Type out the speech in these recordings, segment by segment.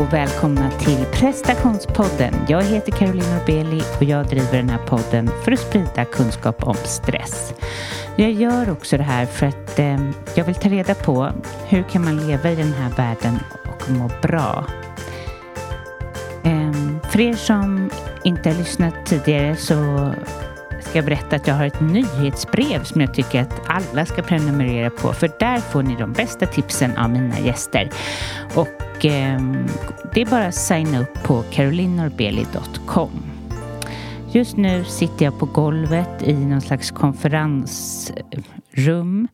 och välkomna till prestationspodden. Jag heter Caroline Norbeli och jag driver den här podden för att sprida kunskap om stress. Jag gör också det här för att eh, jag vill ta reda på hur kan man leva i den här världen och må bra. Eh, för er som inte har lyssnat tidigare så ska jag berätta att jag har ett nyhetsbrev som jag tycker att alla ska prenumerera på för där får ni de bästa tipsen av mina gäster. Och eh, det är bara att signa upp på carolinorbeli.com. Just nu sitter jag på golvet i någon slags konferensrum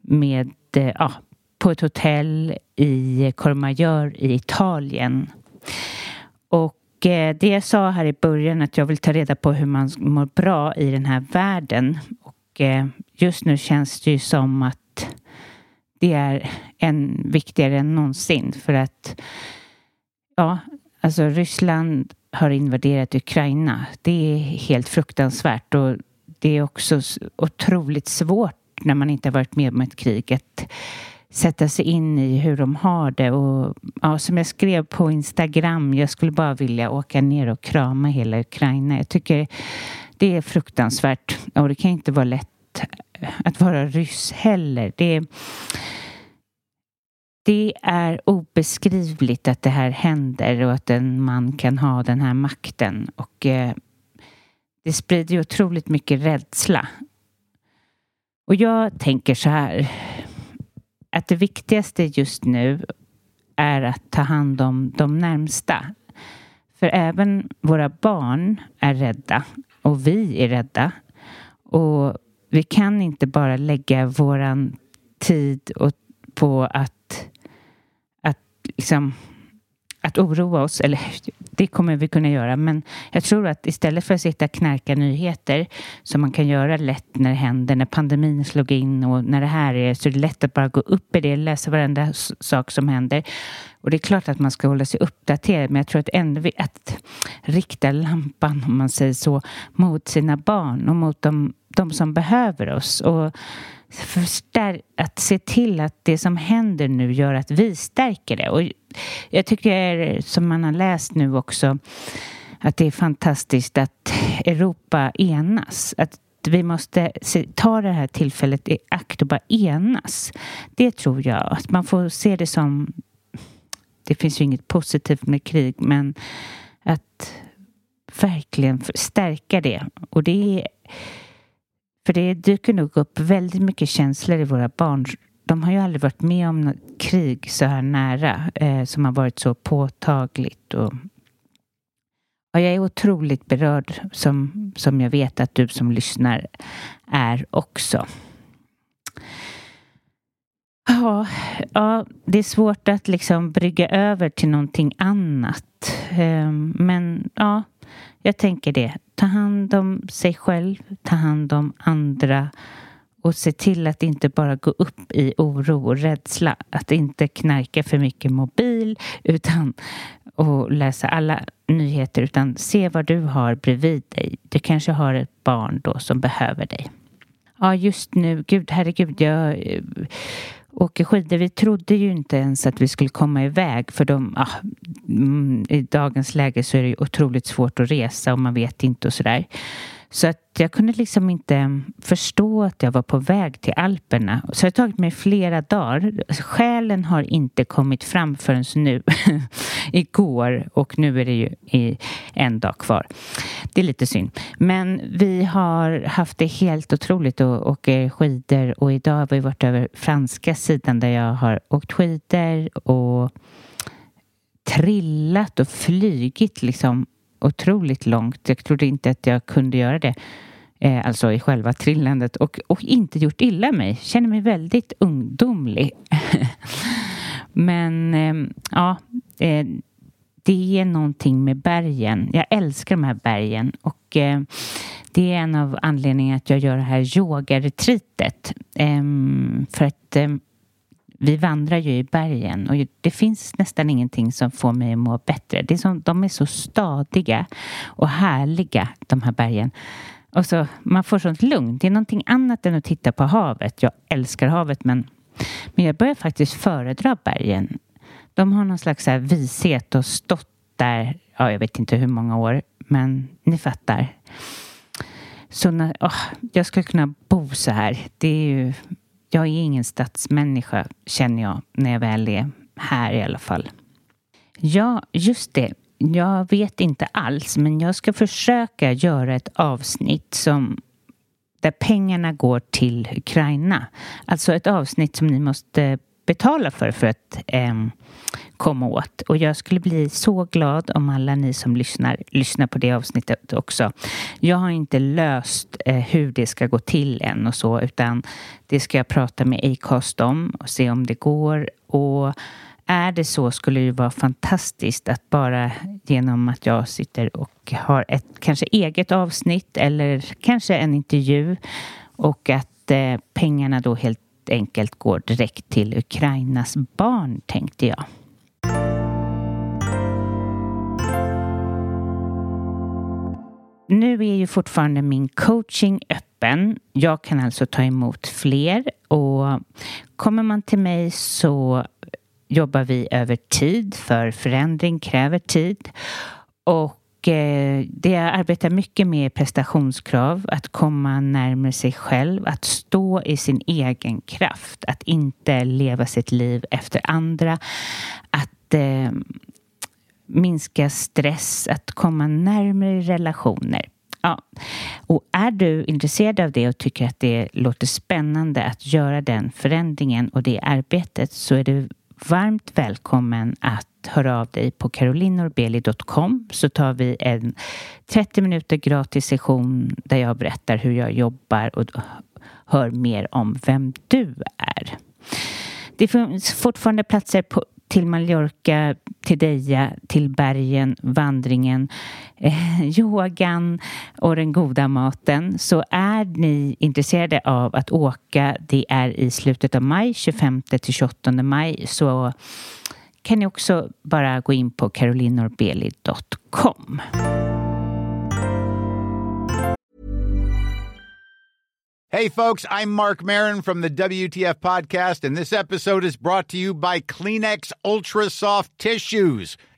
med, eh, ja, på ett hotell i Courmayeur i Italien. Och Eh, det jag sa här i början att jag vill ta reda på hur man mår bra i den här världen. Och eh, just nu känns det ju som att det är än viktigare än någonsin för att ja, alltså Ryssland har invaderat Ukraina. Det är helt fruktansvärt och det är också otroligt svårt när man inte har varit med om ett krig att sätta sig in i hur de har det. Och ja, som jag skrev på Instagram, jag skulle bara vilja åka ner och krama hela Ukraina. Jag tycker det är fruktansvärt och det kan inte vara lätt att vara ryss heller. Det, det är obeskrivligt att det här händer och att en man kan ha den här makten. Och eh, det sprider ju otroligt mycket rädsla. Och jag tänker så här att det viktigaste just nu är att ta hand om de närmsta. För även våra barn är rädda och vi är rädda. Och vi kan inte bara lägga våran tid på att, att liksom att oroa oss, eller det kommer vi kunna göra, men jag tror att istället för att sitta och knarka nyheter som man kan göra lätt när det händer, när pandemin slog in och när det här är så är det lätt att bara gå upp i det, läsa varenda sak som händer. Och det är klart att man ska hålla sig uppdaterad, men jag tror att ändå att rikta lampan, om man säger så, mot sina barn och mot de, de som behöver oss. Och förstär att se till att det som händer nu gör att vi stärker det. Och jag tycker, som man har läst nu också, att det är fantastiskt att Europa enas. Att vi måste se, ta det här tillfället i akt och bara enas. Det tror jag. Att man får se det som... Det finns ju inget positivt med krig, men att verkligen stärka det. Och det är för det dyker nog upp väldigt mycket känslor i våra barn. De har ju aldrig varit med om något krig så här nära eh, som har varit så påtagligt. Och, och jag är otroligt berörd som, som jag vet att du som lyssnar är också. Ja, ja, det är svårt att liksom brygga över till någonting annat. Ehm, men ja, jag tänker det. Ta hand om sig själv, ta hand om andra och se till att inte bara gå upp i oro och rädsla. Att inte knarka för mycket mobil utan och läsa alla nyheter utan se vad du har bredvid dig. Du kanske har ett barn då som behöver dig. Ja, just nu, gud herregud, jag eh, åker skidor. Vi trodde ju inte ens att vi skulle komma iväg för de, ah, mm, i dagens läge så är det otroligt svårt att resa och man vet inte och sådär. Så att jag kunde liksom inte förstå att jag var på väg till Alperna. Så det har tagit mig flera dagar. Själen har inte kommit fram förrän nu. Igår och nu är det ju en dag kvar. Det är lite synd. Men vi har haft det helt otroligt att åka skidor och idag har vi varit över franska sidan där jag har åkt skidor och trillat och flygit liksom otroligt långt. Jag trodde inte att jag kunde göra det. Eh, alltså i själva trillandet och, och inte gjort illa mig. Känner mig väldigt ungdomlig. Men eh, ja, eh, det är någonting med bergen. Jag älskar de här bergen och eh, det är en av anledningarna att jag gör det här yogaretreatet. Eh, för att eh, vi vandrar ju i bergen och det finns nästan ingenting som får mig att må bättre. Det är som, de är så stadiga och härliga, de här bergen. Och så, man får sånt lugn. Det är någonting annat än att titta på havet. Jag älskar havet men, men jag börjar faktiskt föredra bergen. De har någon slags här vishet och stått där, ja, jag vet inte hur många år, men ni fattar. Så när, oh, jag skulle kunna bo så här. Det är ju, jag är ingen stadsmänniska känner jag när jag väl är här i alla fall. Ja, just det. Jag vet inte alls, men jag ska försöka göra ett avsnitt som där pengarna går till Ukraina. Alltså ett avsnitt som ni måste betala för för att eh, komma åt. Och jag skulle bli så glad om alla ni som lyssnar lyssnar på det avsnittet också. Jag har inte löst eh, hur det ska gå till än och så utan det ska jag prata med Acast om och se om det går. Och är det så skulle det vara fantastiskt att bara genom att jag sitter och har ett kanske eget avsnitt eller kanske en intervju och att eh, pengarna då helt enkelt går direkt till Ukrainas barn tänkte jag. Nu är ju fortfarande min coaching öppen. Jag kan alltså ta emot fler och kommer man till mig så jobbar vi över tid för förändring kräver tid. Och eh, det jag arbetar mycket med prestationskrav, att komma närmare sig själv, att stå i sin egen kraft, att inte leva sitt liv efter andra, att eh, minska stress, att komma närmare relationer. Ja. Och är du intresserad av det och tycker att det låter spännande att göra den förändringen och det arbetet så är du varmt välkommen att Hör av dig på carolinorbeli.com så tar vi en 30 minuter gratis session där jag berättar hur jag jobbar och hör mer om vem du är. Det finns fortfarande platser på, till Mallorca, till Deja, till bergen, vandringen, eh, yogan och den goda maten. Så är ni intresserade av att åka, det är i slutet av maj, 25 till 28 maj, så kan ni också bara gå in på carolinorbeli.com. Hey, folks, I'm Mark Marin from the WTF Podcast, and this episode is brought to you by Kleenex Ultra Soft Tissues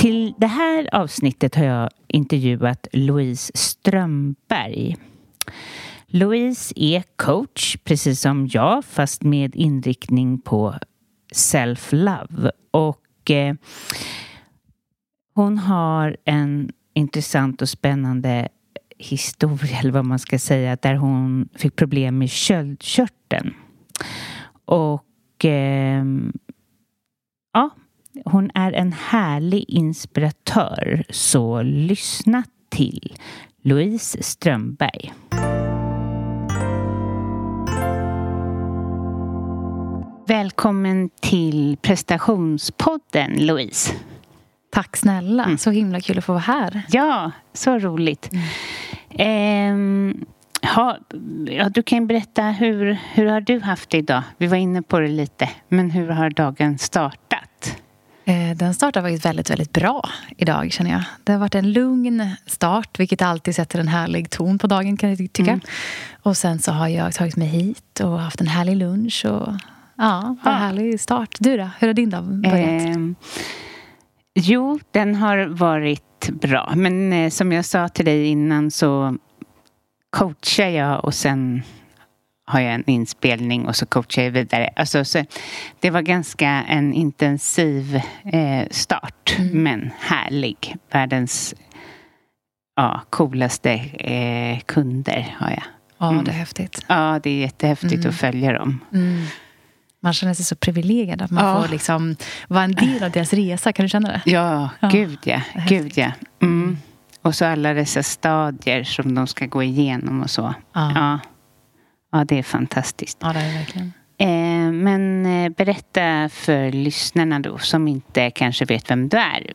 Till det här avsnittet har jag intervjuat Louise Strömberg. Louise är coach, precis som jag, fast med inriktning på self-love. Och eh, hon har en intressant och spännande historia, eller vad man ska säga, där hon fick problem med köldkörteln. Och eh, ja, hon är en härlig inspiratör, så lyssna till Louise Strömberg. Välkommen till prestationspodden, Louise. Tack snälla. Mm. Så himla kul att få vara här. Ja, så roligt. Mm. Eh, ha, ja, du kan berätta, hur, hur har du haft det idag? Vi var inne på det lite, men hur har dagen startat? Eh, den startar faktiskt väldigt, väldigt bra idag känner jag. Det har varit en lugn start, vilket alltid sätter en härlig ton på dagen kan jag tycka. Mm. Och sen så har jag tagit mig hit och haft en härlig lunch. Och, ja, en ja. härlig start. Du då? Hur har din dag börjat? Eh, jo, den har varit bra. Men eh, som jag sa till dig innan så coachar jag och sen har jag en inspelning och så coachar jag vidare. Alltså, så det var ganska en intensiv eh, start, mm. men härlig. Världens ja, coolaste eh, kunder har jag. Ja, mm. det är häftigt. Ja, det är jättehäftigt mm. att följa dem. Mm. Man känner sig så privilegierad att man ja. får liksom vara en del av deras resa. Kan du känna det? Ja, ja. gud ja. Gud, ja. Mm. Och så alla dessa stadier som de ska gå igenom och så. Ja. Ja. Det är fantastiskt. Ja, det är verkligen. Eh, men eh, berätta för lyssnarna då som inte kanske vet vem du är.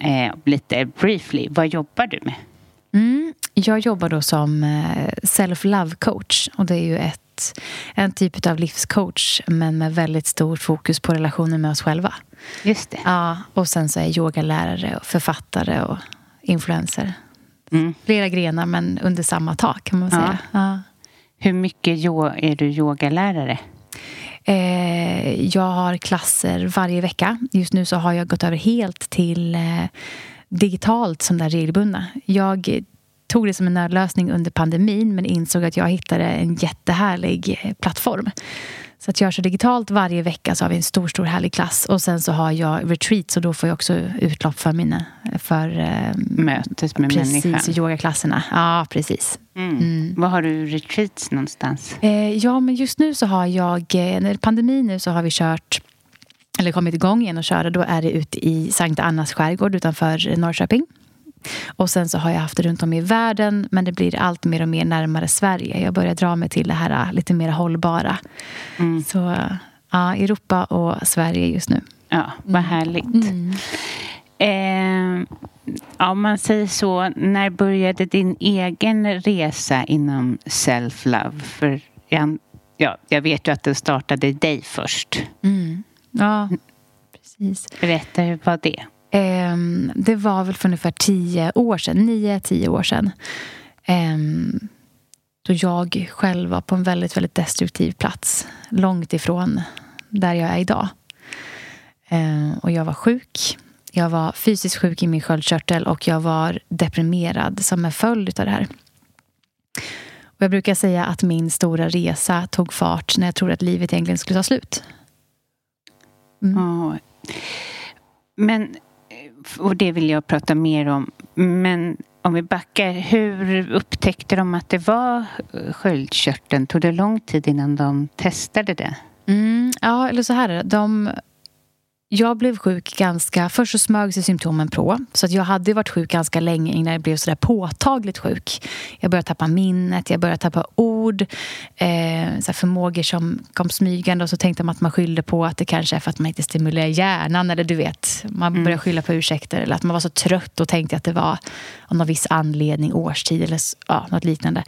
Eh, lite briefly, vad jobbar du med? Mm, jag jobbar då som self-love coach. Och det är ju ett, en typ av livscoach men med väldigt stort fokus på relationen med oss själva. Just det. Ja, och sen så är jag yogalärare och författare och influencer. Mm. Flera grenar men under samma tak kan man säga. Ja. ja. Hur mycket är du yogalärare? Eh, jag har klasser varje vecka. Just nu så har jag gått över helt till eh, digitalt som det regelbundna. Jag tog det som en nödlösning under pandemin men insåg att jag hittade en jättehärlig eh, plattform. Så att jag kör digitalt varje vecka så har vi en stor, stor härlig klass. Och sen så har jag retreat så då får jag också utlopp för mina... För, eh, Mötet med precis, människan. Precis, yogaklasserna. Ja, precis. Mm. Mm. Var har du retreats någonstans? Eh, ja, men just nu så har jag... Eh, när pandemin nu så har vi kört eller kommit igång igen och köra, då är det ute i Sankt Annas skärgård utanför Norrköping. Och sen så har jag haft det runt om i världen men det blir allt mer och mer närmare Sverige. Jag börjar dra mig till det här äh, lite mer hållbara. Mm. Så ja, Europa och Sverige just nu. Ja, vad mm. härligt. Mm. Eh, om man säger så, när började din egen resa inom self-love? För jag, ja, jag vet ju att den startade dig först. Mm. Ja, precis. Berätta, hur var det? Eh, det var väl för ungefär tio år sedan, nio, tio år sedan. Eh, då jag själv var på en väldigt, väldigt destruktiv plats. Långt ifrån där jag är idag. Eh, och jag var sjuk. Jag var fysiskt sjuk i min sköldkörtel och jag var deprimerad som en följd av det här. Och jag brukar säga att min stora resa tog fart när jag trodde att livet egentligen skulle ta slut. Mm. Oh. Men och det vill jag prata mer om. Men om vi backar, hur upptäckte de att det var eh, sköldkörteln? Tog det lång tid innan de testade det? Mm, ja, eller så här de jag blev sjuk ganska... Först så smög sig symptomen på. Så att jag hade varit sjuk ganska länge innan jag blev så där påtagligt sjuk. Jag började tappa minnet, jag började tappa ord. Eh, så förmågor som kom smygande och så tänkte man att man skyllde på att det kanske är för att man inte stimulerar hjärnan. Eller du vet, man mm. började skylla på ursäkter. Eller att man var så trött och tänkte att det var av någon viss anledning, årstid eller ja, något liknande.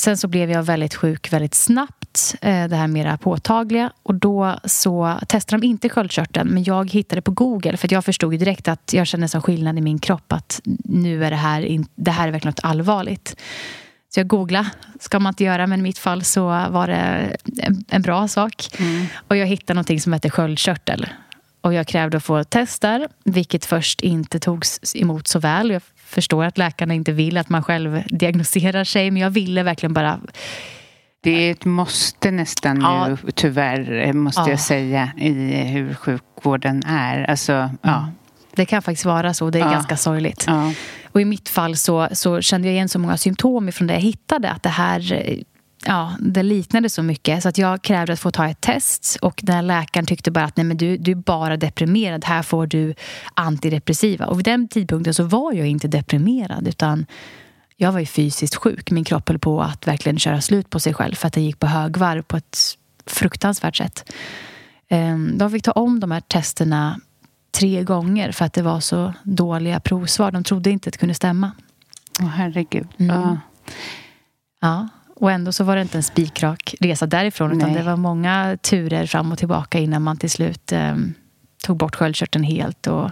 Sen så blev jag väldigt sjuk väldigt snabbt, eh, det här mera påtagliga. Och då så testade de inte sköldkörteln, men jag hittade på Google. För jag förstod direkt att jag kände en skillnad i min kropp. Att nu är det här, det här är verkligen något allvarligt. Så jag googlade, ska man inte göra, men i mitt fall så var det en, en bra sak. Mm. Och jag hittade någonting som heter sköldkörtel. Och jag krävde att få tester, vilket först inte togs emot så väl. Jag förstår att läkarna inte vill att man själv diagnostiserar sig, men jag ville verkligen bara det är ett måste nästan ja. nu, tyvärr, måste ja. jag säga, i hur sjukvården är. Alltså, ja. Det kan faktiskt vara så. Det är ganska sorgligt. Och i mitt fall så, så kände jag igen så många symptom från det jag hittade. Att det här ja, det liknade så mycket så att jag krävde att få ta ett test och den här läkaren tyckte bara att nej men du, du är bara deprimerad, här får du antidepressiva. Och vid den tidpunkten så var jag inte deprimerad utan jag var ju fysiskt sjuk. Min kropp höll på att verkligen köra slut på sig själv för att den gick på högvarv på ett fruktansvärt sätt. Ehm, de fick ta om de här testerna tre gånger för att det var så dåliga provsvar. De trodde inte att det kunde stämma. Åh, herregud. Mm. Ja. Ja, och ändå så var det inte en spikrak resa därifrån utan Nej. det var många turer fram och tillbaka innan man till slut eh, tog bort sköldkörteln helt. Och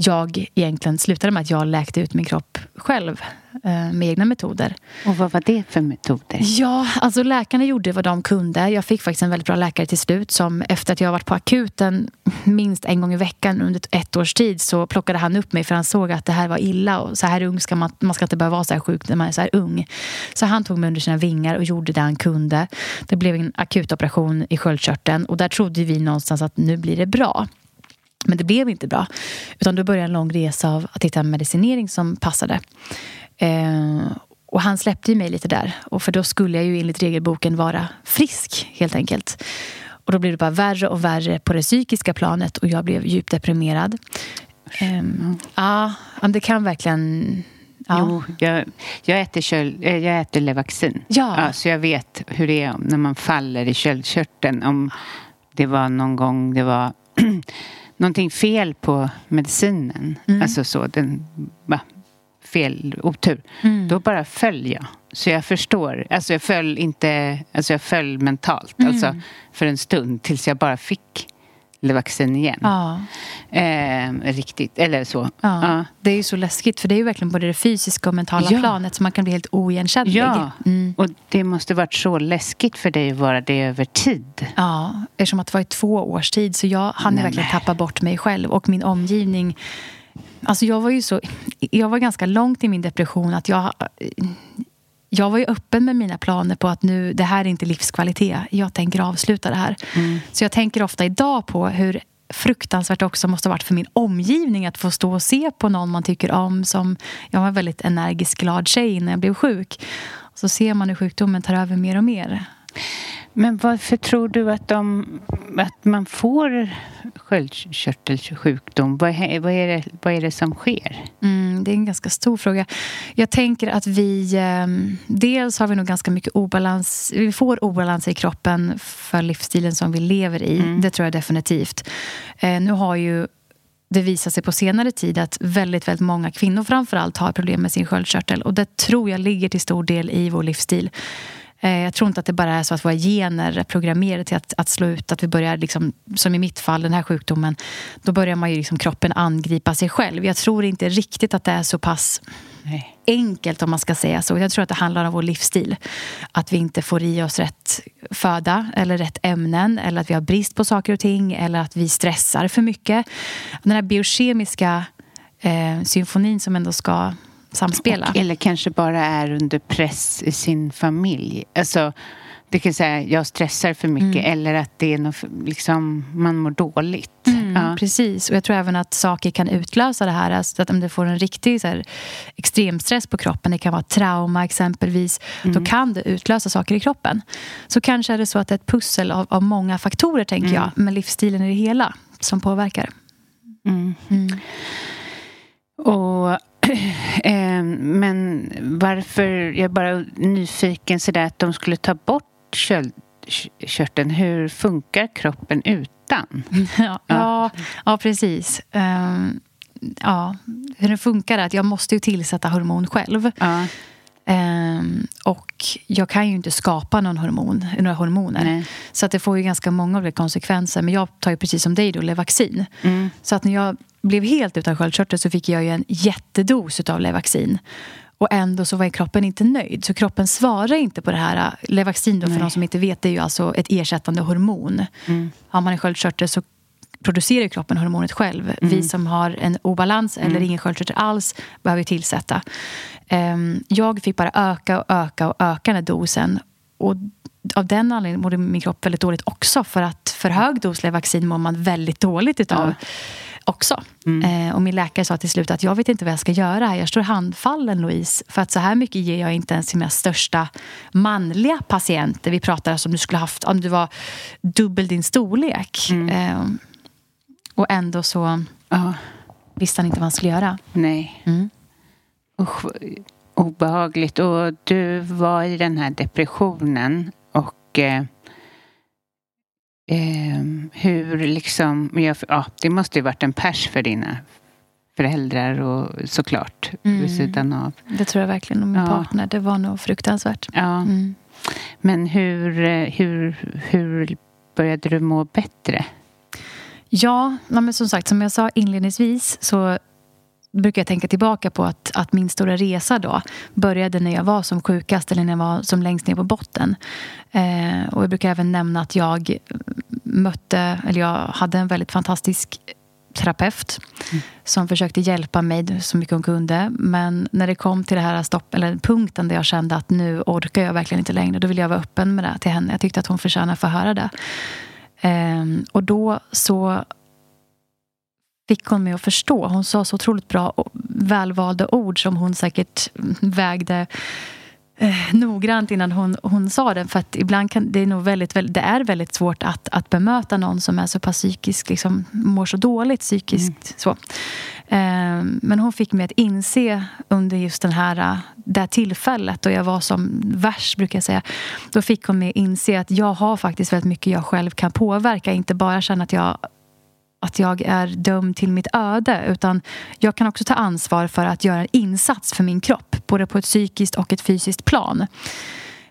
jag egentligen slutade med att jag läkte ut min kropp själv eh, med egna metoder. Och vad var det för metoder? Ja, alltså läkarna gjorde vad de kunde. Jag fick faktiskt en väldigt bra läkare till slut som efter att jag varit på akuten minst en gång i veckan under ett års tid så plockade han upp mig för han såg att det här var illa och så här ung ska man, man ska inte behöva vara så här sjuk när man är så här ung. Så han tog mig under sina vingar och gjorde det han kunde. Det blev en akutoperation i sköldkörteln och där trodde vi någonstans att nu blir det bra. Men det blev inte bra. Utan då började en lång resa av att hitta en medicinering som passade. Eh, och han släppte ju mig lite där. Och för då skulle jag ju enligt regelboken vara frisk helt enkelt. Och då blev det bara värre och värre på det psykiska planet och jag blev djupt deprimerad. Ehm, ja, det kan verkligen... Ja. Jo, jag, jag, äter köld, eh, jag äter Levaxin. Ja. så jag vet hur det är när man faller i köldkörteln. Om det var någon gång det var någonting fel på medicinen. Mm. Alltså så, den va, fel, otur. Mm. Då bara föll jag. Så jag förstår. Alltså jag föll inte, alltså jag föll mentalt. Mm. Alltså för en stund tills jag bara fick Levaxin igen. Ja. Eh, riktigt, eller så. Ja. Ja. Det är ju så läskigt för det är ju verkligen både det fysiska och mentala Ja. planet så man kan bli helt oigenkännlig. Ja, Mm. och det måste varit så läskigt för dig att vara det över tid. Ja, eftersom att det var i två års tid så jag hann Nej, verkligen tappa bort mig själv och min omgivning. Alltså jag var ju så, jag var ganska långt i min depression att jag jag var ju öppen med mina planer på att nu, det här är inte livskvalitet. Jag tänker avsluta det här. Så jag tänker ofta idag på hur fruktansvärt också måste ha varit för min omgivning att få stå och se på någon man tycker om. Som, jag var en väldigt energisk, glad tjej när jag blev sjuk. Så ser man hur sjukdomen tar över mer och mer. Men varför tror du att, de, att man får sköldkörtelsjukdom? Vad vad, är det, vad är det som sker? Mm, det är en ganska stor fråga. Jag tänker att vi... Eh, dels har vi nog ganska mycket obalans. Vi får obalans i kroppen för livsstilen som vi lever i. Det tror jag definitivt. Eh, nu har ju det visat sig på senare tid att väldigt, väldigt många kvinnor framförallt har problem med sin sköldkörtel. Och det tror jag ligger till stor del i vår livsstil. Eh, Jag tror inte att det bara är så att våra gener är programmerade till att, att slå ut. Att vi börjar, liksom, som i mitt fall, den här sjukdomen. Då börjar man ju liksom kroppen angripa sig själv. Jag tror inte riktigt att det är så pass Nej. enkelt om man ska säga så. Jag tror att det handlar om vår livsstil. Att vi inte får i oss rätt föda eller rätt ämnen. Eller att vi har brist på saker och ting. Eller att vi stressar för mycket. Den här biokemiska eh, symfonin som ändå ska samspela. Och, eller kanske bara är under press i sin familj. Alltså, det kan säga jag stressar för mycket eller att det är något, liksom, man mår dåligt. Mm, Ja. Precis, och jag tror även att saker kan utlösa det här. Alltså att om det får en riktig så här, extremstress på kroppen, det kan vara trauma exempelvis, då kan det utlösa saker i kroppen. Så kanske är det så att det är ett pussel av, av många faktorer, tänker jag, men livsstilen i det hela som påverkar. Mm. Och, eh, men varför, jag är bara nyfiken sådär att de skulle ta bort köldkörteln. Hur funkar kroppen utan? Ja, ja, ja precis. Ehm, ja, hur det funkar är att jag måste ju tillsätta hormon själv. Ja, Ehm, och jag kan ju inte skapa någon hormon, några hormoner. Nej. Så att det får ju ganska många olika konsekvenser. Men jag tar ju precis som dig då Levaxin. Mm. Så att när jag blev helt utan sköldkörtel så fick jag ju en jättedos av Levaxin. Och ändå så var kroppen inte nöjd. Så kroppen svarar inte på det här. Levaxin då, för de som inte vet, det är ju alltså ett ersättande hormon. Har man en sköldkörtel så producerar kroppen hormonet själv. Vi som har en obalans eller ingen sköldkörtel alls behöver tillsätta. Ehm, jag fick bara öka och öka och öka den här dosen. Och av den anledningen mådde min kropp väldigt dåligt också. För att för hög dos Levaxin mår man väldigt dåligt utav. också. Eh, och min läkare sa till slut att jag vet inte vad jag ska göra här. Jag står handfallen Louise. För att så här mycket ger jag inte ens till mina största manliga patienter. Vi pratar alltså om du skulle haft, om du var dubbel din storlek. Eh, och ändå så Ja, visste han inte vad han skulle göra. nej. Mm. Usch, obehagligt. Och du var i den här depressionen och eh, eh, hur liksom... Ja, det måste ju varit en pers för dina föräldrar och såklart Mm. vid sidan av. Det tror jag verkligen om min Ja. partner. Det var nog fruktansvärt. Ja. Mm. Men hur, eh, hur, hur började du må bättre? Ja, men som sagt, som jag sa inledningsvis så brukar jag tänka tillbaka på att, att min stora resa då började när jag var som sjukast eller när jag var som längst ner på botten. Eh, och jag brukar även nämna att jag mötte, eller jag hade en väldigt fantastisk terapeut som försökte hjälpa mig så mycket hon kunde. Men när det kom till det här stopp, eller punkten där jag kände att nu orkar jag verkligen inte längre, då ville jag vara öppen med det till henne. Jag tyckte att hon förtjänar att få höra det. Ehm, och då så fick hon mig att förstå. Hon sa så otroligt bra och välvalda ord som hon säkert vägde eh, noggrant innan hon, hon sa det. För att ibland kan det är nog väldigt, väldigt, det är väldigt svårt att, att bemöta någon som är så pass psykisk, liksom, mår så dåligt psykiskt. Så. Eh, men hon fick mig att inse under just den här, eh, det här tillfället då jag var som värst, brukar jag säga. Då fick hon mig att inse att jag har faktiskt väldigt mycket jag själv kan påverka. Inte bara känna att jag att jag är dömd till mitt öde utan jag kan också ta ansvar för att göra en insats för min kropp både på ett psykiskt och ett fysiskt plan.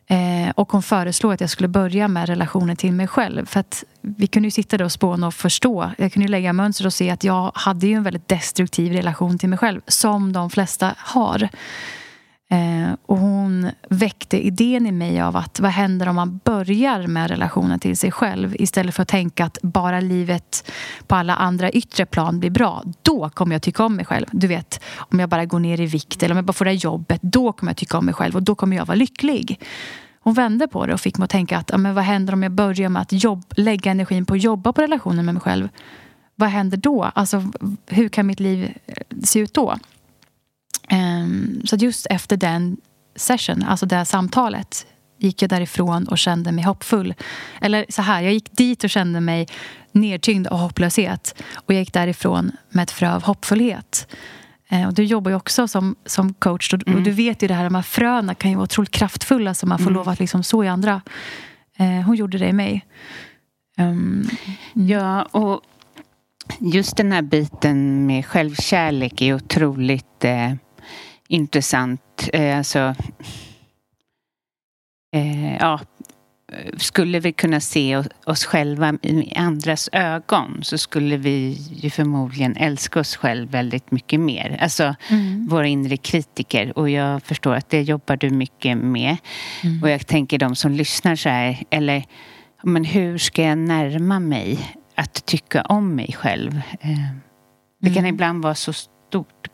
Eh, och hon föreslog att jag skulle börja med relationen till mig själv. För att vi kunde ju sitta där och spåna och förstå. Jag kunde ju lägga mönster och se att jag hade ju en väldigt destruktiv relation till mig själv. Som de flesta har. Eh, och hon väckte idén i mig av att vad händer om man börjar med relationen till sig själv istället för att tänka att bara livet på alla andra yttre plan blir bra. Då kommer jag tycka om mig själv. Du vet, om jag bara går ner i vikt eller om jag bara får det här jobbet, då kommer jag tycka om mig själv och då kommer jag vara lycklig. Hon vände på det och fick mig att tänka att ja, men vad händer om jag börjar med att jobb, lägga energin på att jobba på relationen med mig själv? Vad händer då? Alltså, hur kan mitt liv eh, se ut då? Ehm, så just efter den session, alltså det samtalet gick jag därifrån och kände mig hoppfull. Eller så här, jag gick dit och kände mig nedtyngd av hopplöshet. Och jag gick därifrån med ett frö av hoppfullhet. Eh, och du jobbar ju också som, som coach och, och du vet ju det här, de här fröna kan ju vara otroligt kraftfulla som man får lov att liksom så i andra. Eh, hon gjorde det i mig. Ehm, Ja, och just den här biten med självkärlek är otroligt eh, intressant. Eh, alltså, eh, ja, skulle vi kunna se oss- själva i andras ögon så skulle vi ju förmodligen älska oss själv väldigt mycket mer. Alltså våra inre kritiker. Och jag förstår att det jobbar du mycket med. Och jag tänker de som lyssnar så här, eller men hur ska jag närma mig att tycka om mig själv? Eh, Det kan ibland vara så stort,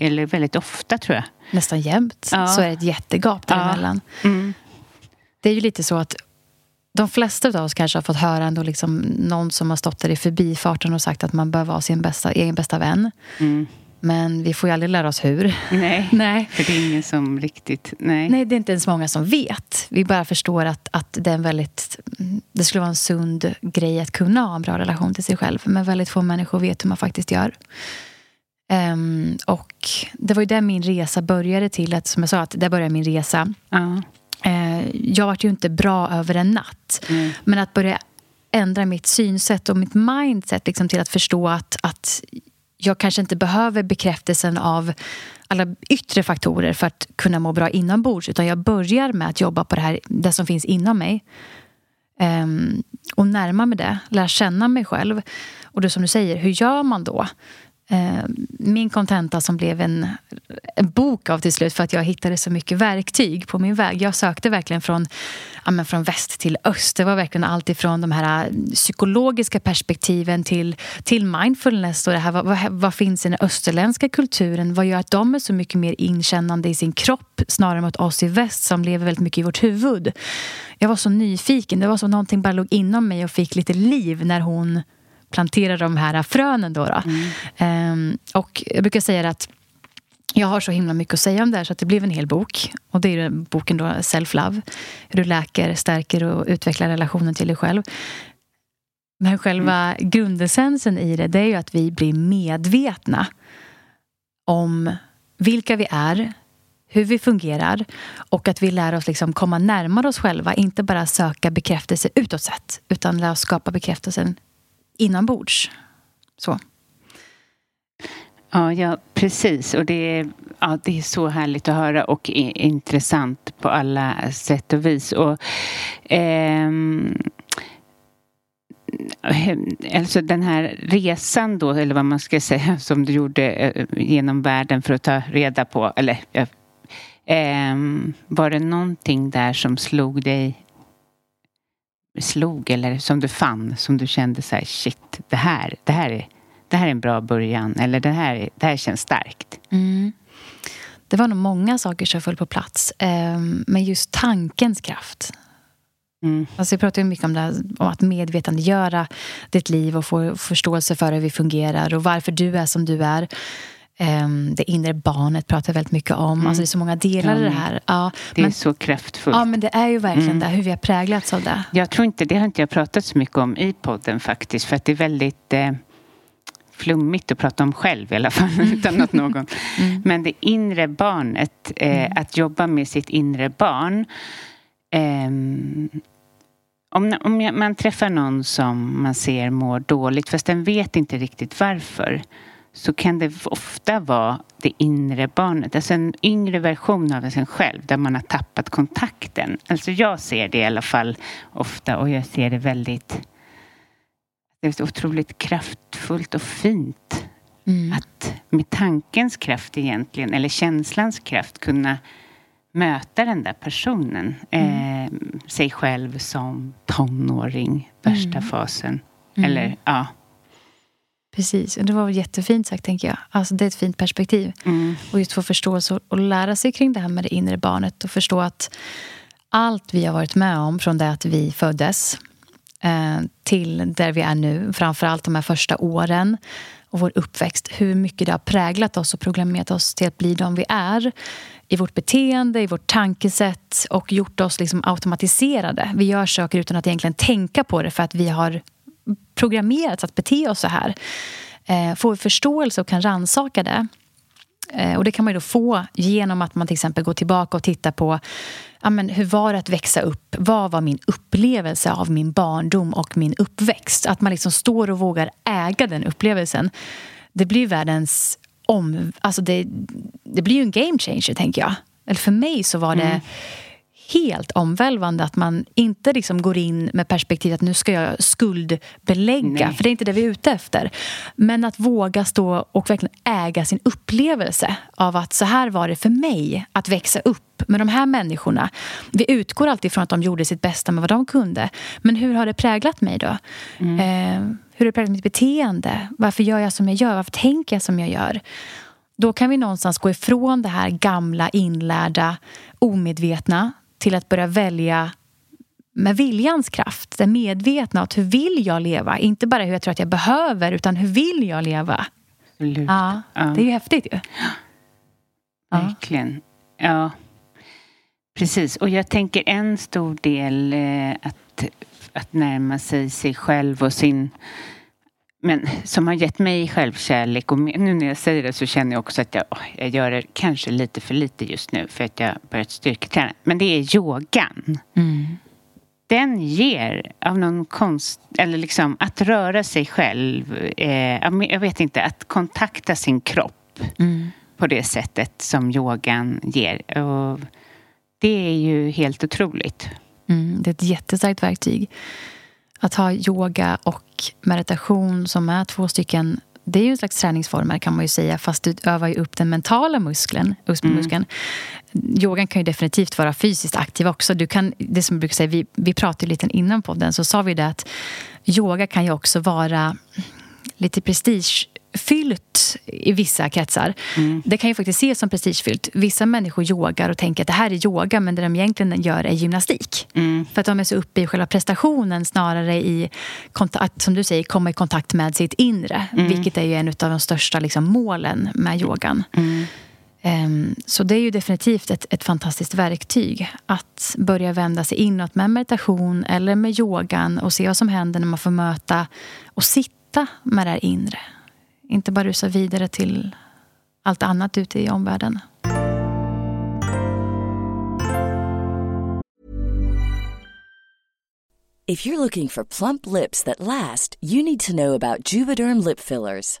eller väldigt ofta tror jag. nästan jämt Ja. så är det ett jättegap däremellan. Mm. Det är ju lite så att de flesta av oss kanske har fått höra ändå liksom någon som har stått där i förbifarten och sagt att man bör vara sin bästa, egen bästa vän. Mm. Men vi får ju aldrig lära oss hur. Nej. Nej. för det är ingen som riktigt... Nej. Nej, det är inte ens många som vet. Vi bara förstår att, att det, är en väldigt, det skulle vara en sund grej att kunna ha en bra relation till sig själv. Men väldigt få människor vet hur man faktiskt gör. Ehm, och det var ju där min resa började till. Att, som jag sa, att där började min resa. Ja. Eh, jag var ju inte bra över en natt. Mm. Men att börja ändra mitt synsätt och mitt mindset liksom, till att förstå att, att jag kanske inte behöver bekräftelsen av alla yttre faktorer för att kunna må bra inombords. Utan jag börjar med att jobba på det här, det som finns inom mig. Ehm, och närma mig det, lära känna mig själv. Och då som du säger, hur gör man då? Eh, min kontenta som blev en, en bok av till slut för att jag hittade så mycket verktyg på min väg. Jag sökte verkligen från, ja, men från väst till öst. Det var verkligen allt ifrån de här eh, psykologiska perspektiven till, till mindfulness. Och det här, vad, vad, vad finns i den österländska kulturen? Vad gör att de är så mycket mer inkännande i sin kropp snarare mot oss i väst som lever väldigt mycket i vårt huvud? Jag var så nyfiken. Det var som någonting bara låg inom mig och fick lite liv när hon plantera de här frönen. Då, då. Mm. och jag brukar säga att jag har så himla mycket att säga om det här så att det blev en hel bok. Och det är boken då Self-Love. Hur du läker, stärker och utvecklar relationen till dig själv. Men själva mm. grundessensen i det, det är ju att vi blir medvetna om vilka vi är, hur vi fungerar och att vi lär oss liksom komma närmare oss själva. Inte bara söka bekräftelse utåt sett, utan lär oss skapa bekräftelsen inombords. Så. Ja, ja, precis. Och det är, ja, det är så härligt att höra och intressant på alla sätt och vis. Och, ehm, alltså den här resan då, eller vad man ska säga, som du gjorde eh, genom världen för att ta reda på, eller eh, var det någonting där som slog dig slog eller som du fann som du kände så här shit det här, det här är det här är en bra början eller det här, det här känns starkt? Mm. Det var nog många saker som föll på plats. Ehm, men just tankens kraft. Mm. Alltså jag pratar ju mycket om, det här, om att medvetandegöra ditt liv och få förståelse för hur vi fungerar och varför du är som du är. Ehm, det inre barnet pratar väldigt mycket om. Mm. Alltså det är så många delar i det här. Ja, det men, är så kraftfullt. Ja, men det är ju verkligen mm. det. Hur vi har präglats av det. Jag tror inte, det har inte jag pratat så mycket om i podden faktiskt. För att det är väldigt eh, flummigt att prata om själv i alla fall, mm. utan att någon... Mm. Men det inre barnet, eh, mm. att jobba med sitt inre barn. Eh, om, om man träffar någon som man ser mår dåligt, fast den vet inte riktigt varför, så kan det ofta vara det inre barnet, alltså en yngre version av sig själv, där man har tappat kontakten. Alltså jag ser det i alla fall ofta och jag ser det väldigt det är så otroligt kraftfullt och fint. Mm. Att med tankens kraft egentligen, eller känslans kraft, kunna möta den där personen. Mm. Eh, sig själv som tonåring, värsta mm. fasen. Mm. Eller ja. Precis, och det var jättefint sagt tänker jag. Alltså, det är ett fint perspektiv. Mm. Och just få förståelse och lära sig kring det här med det inre barnet och förstå att allt vi har varit med om från det att vi föddes Eh, till där vi är nu. Framförallt de här första åren och vår uppväxt. Hur mycket det har präglat oss och programmerat oss till att bli de vi är. I vårt beteende, i vårt tankesätt och gjort oss liksom automatiserade. Vi gör saker utan att egentligen tänka på det för att vi har programmerats att bete oss så här. Eh, Får vi förståelse och kan ransaka det eh, och det kan man då få genom att man till exempel går tillbaka och tittar på ja, men hur var det att växa upp? Vad var min upplevelse av min barndom och min uppväxt? Att man liksom står och vågar äga den upplevelsen. Det blir världens om... Alltså det, det blir ju en game changer, tänker jag. Eller för mig så var det mm helt omvälvande att man inte liksom går in med perspektivet att nu ska jag skuldbelägga, Nej. för det är inte det vi är ute efter. Men att våga stå och verkligen äga sin upplevelse av att så här var det för mig att växa upp med de här människorna. Vi utgår alltid från att de gjorde sitt bästa med vad de kunde. Men hur har det präglat mig då? Mm. Eh, hur har det präglat mitt beteende? Varför gör jag som jag gör? Varför tänker jag som jag gör? Då kan vi någonstans gå ifrån det här gamla, inlärda, omedvetna till att börja välja med viljans kraft. Det medvetna att hur vill jag leva? Inte bara hur jag tror att jag behöver, utan hur vill jag leva? Absolut. Ja, ja. Det är ju häftigt ju. Ja. Verkligen. Ja. Precis. Och jag tänker en stor del eh, att, att närma sig sig själv och sin men som har gett mig självkärlek och nu när jag säger det så känner jag också att jag, jag gör det kanske lite för lite just nu för att jag börjat styrketräna. Men det är yogan. Mm. Den ger av någon konst, eller liksom att röra sig själv, eh, jag vet inte, att kontakta sin kropp mm. på det sättet som yogan ger. Och det är ju helt otroligt. Mm, det är ett jättestarkt verktyg att ha yoga och meditation som är två stycken det är ju en slags träningsformer kan man ju säga fast du övar ju upp den mentala muskeln. Mm. Yogan kan ju definitivt vara fysiskt aktiv också. Du kan, det som jag brukar säga, vi, vi pratade lite innan podden så sa vi det att yoga kan ju också vara lite prestige prestigefyllt i vissa kretsar. Mm. Det kan ju faktiskt ses som prestigefyllt. Vissa människor yogar och tänker att det här är yoga men det de egentligen gör är gymnastik. Mm. För att de är så uppe i själva prestationen snarare i att, som du säger, komma i kontakt med sitt inre. Mm. Vilket är ju en av de största liksom, målen med yogan. Um, så det är ju definitivt ett, ett fantastiskt verktyg att börja vända sig inåt med meditation eller med yogan och se vad som händer när man får möta och sitta med det här inre. Inte bara rusa vidare till allt annat ute i omvärlden. If you're looking for plump lips that last, you need to know about juvederm lip fillers.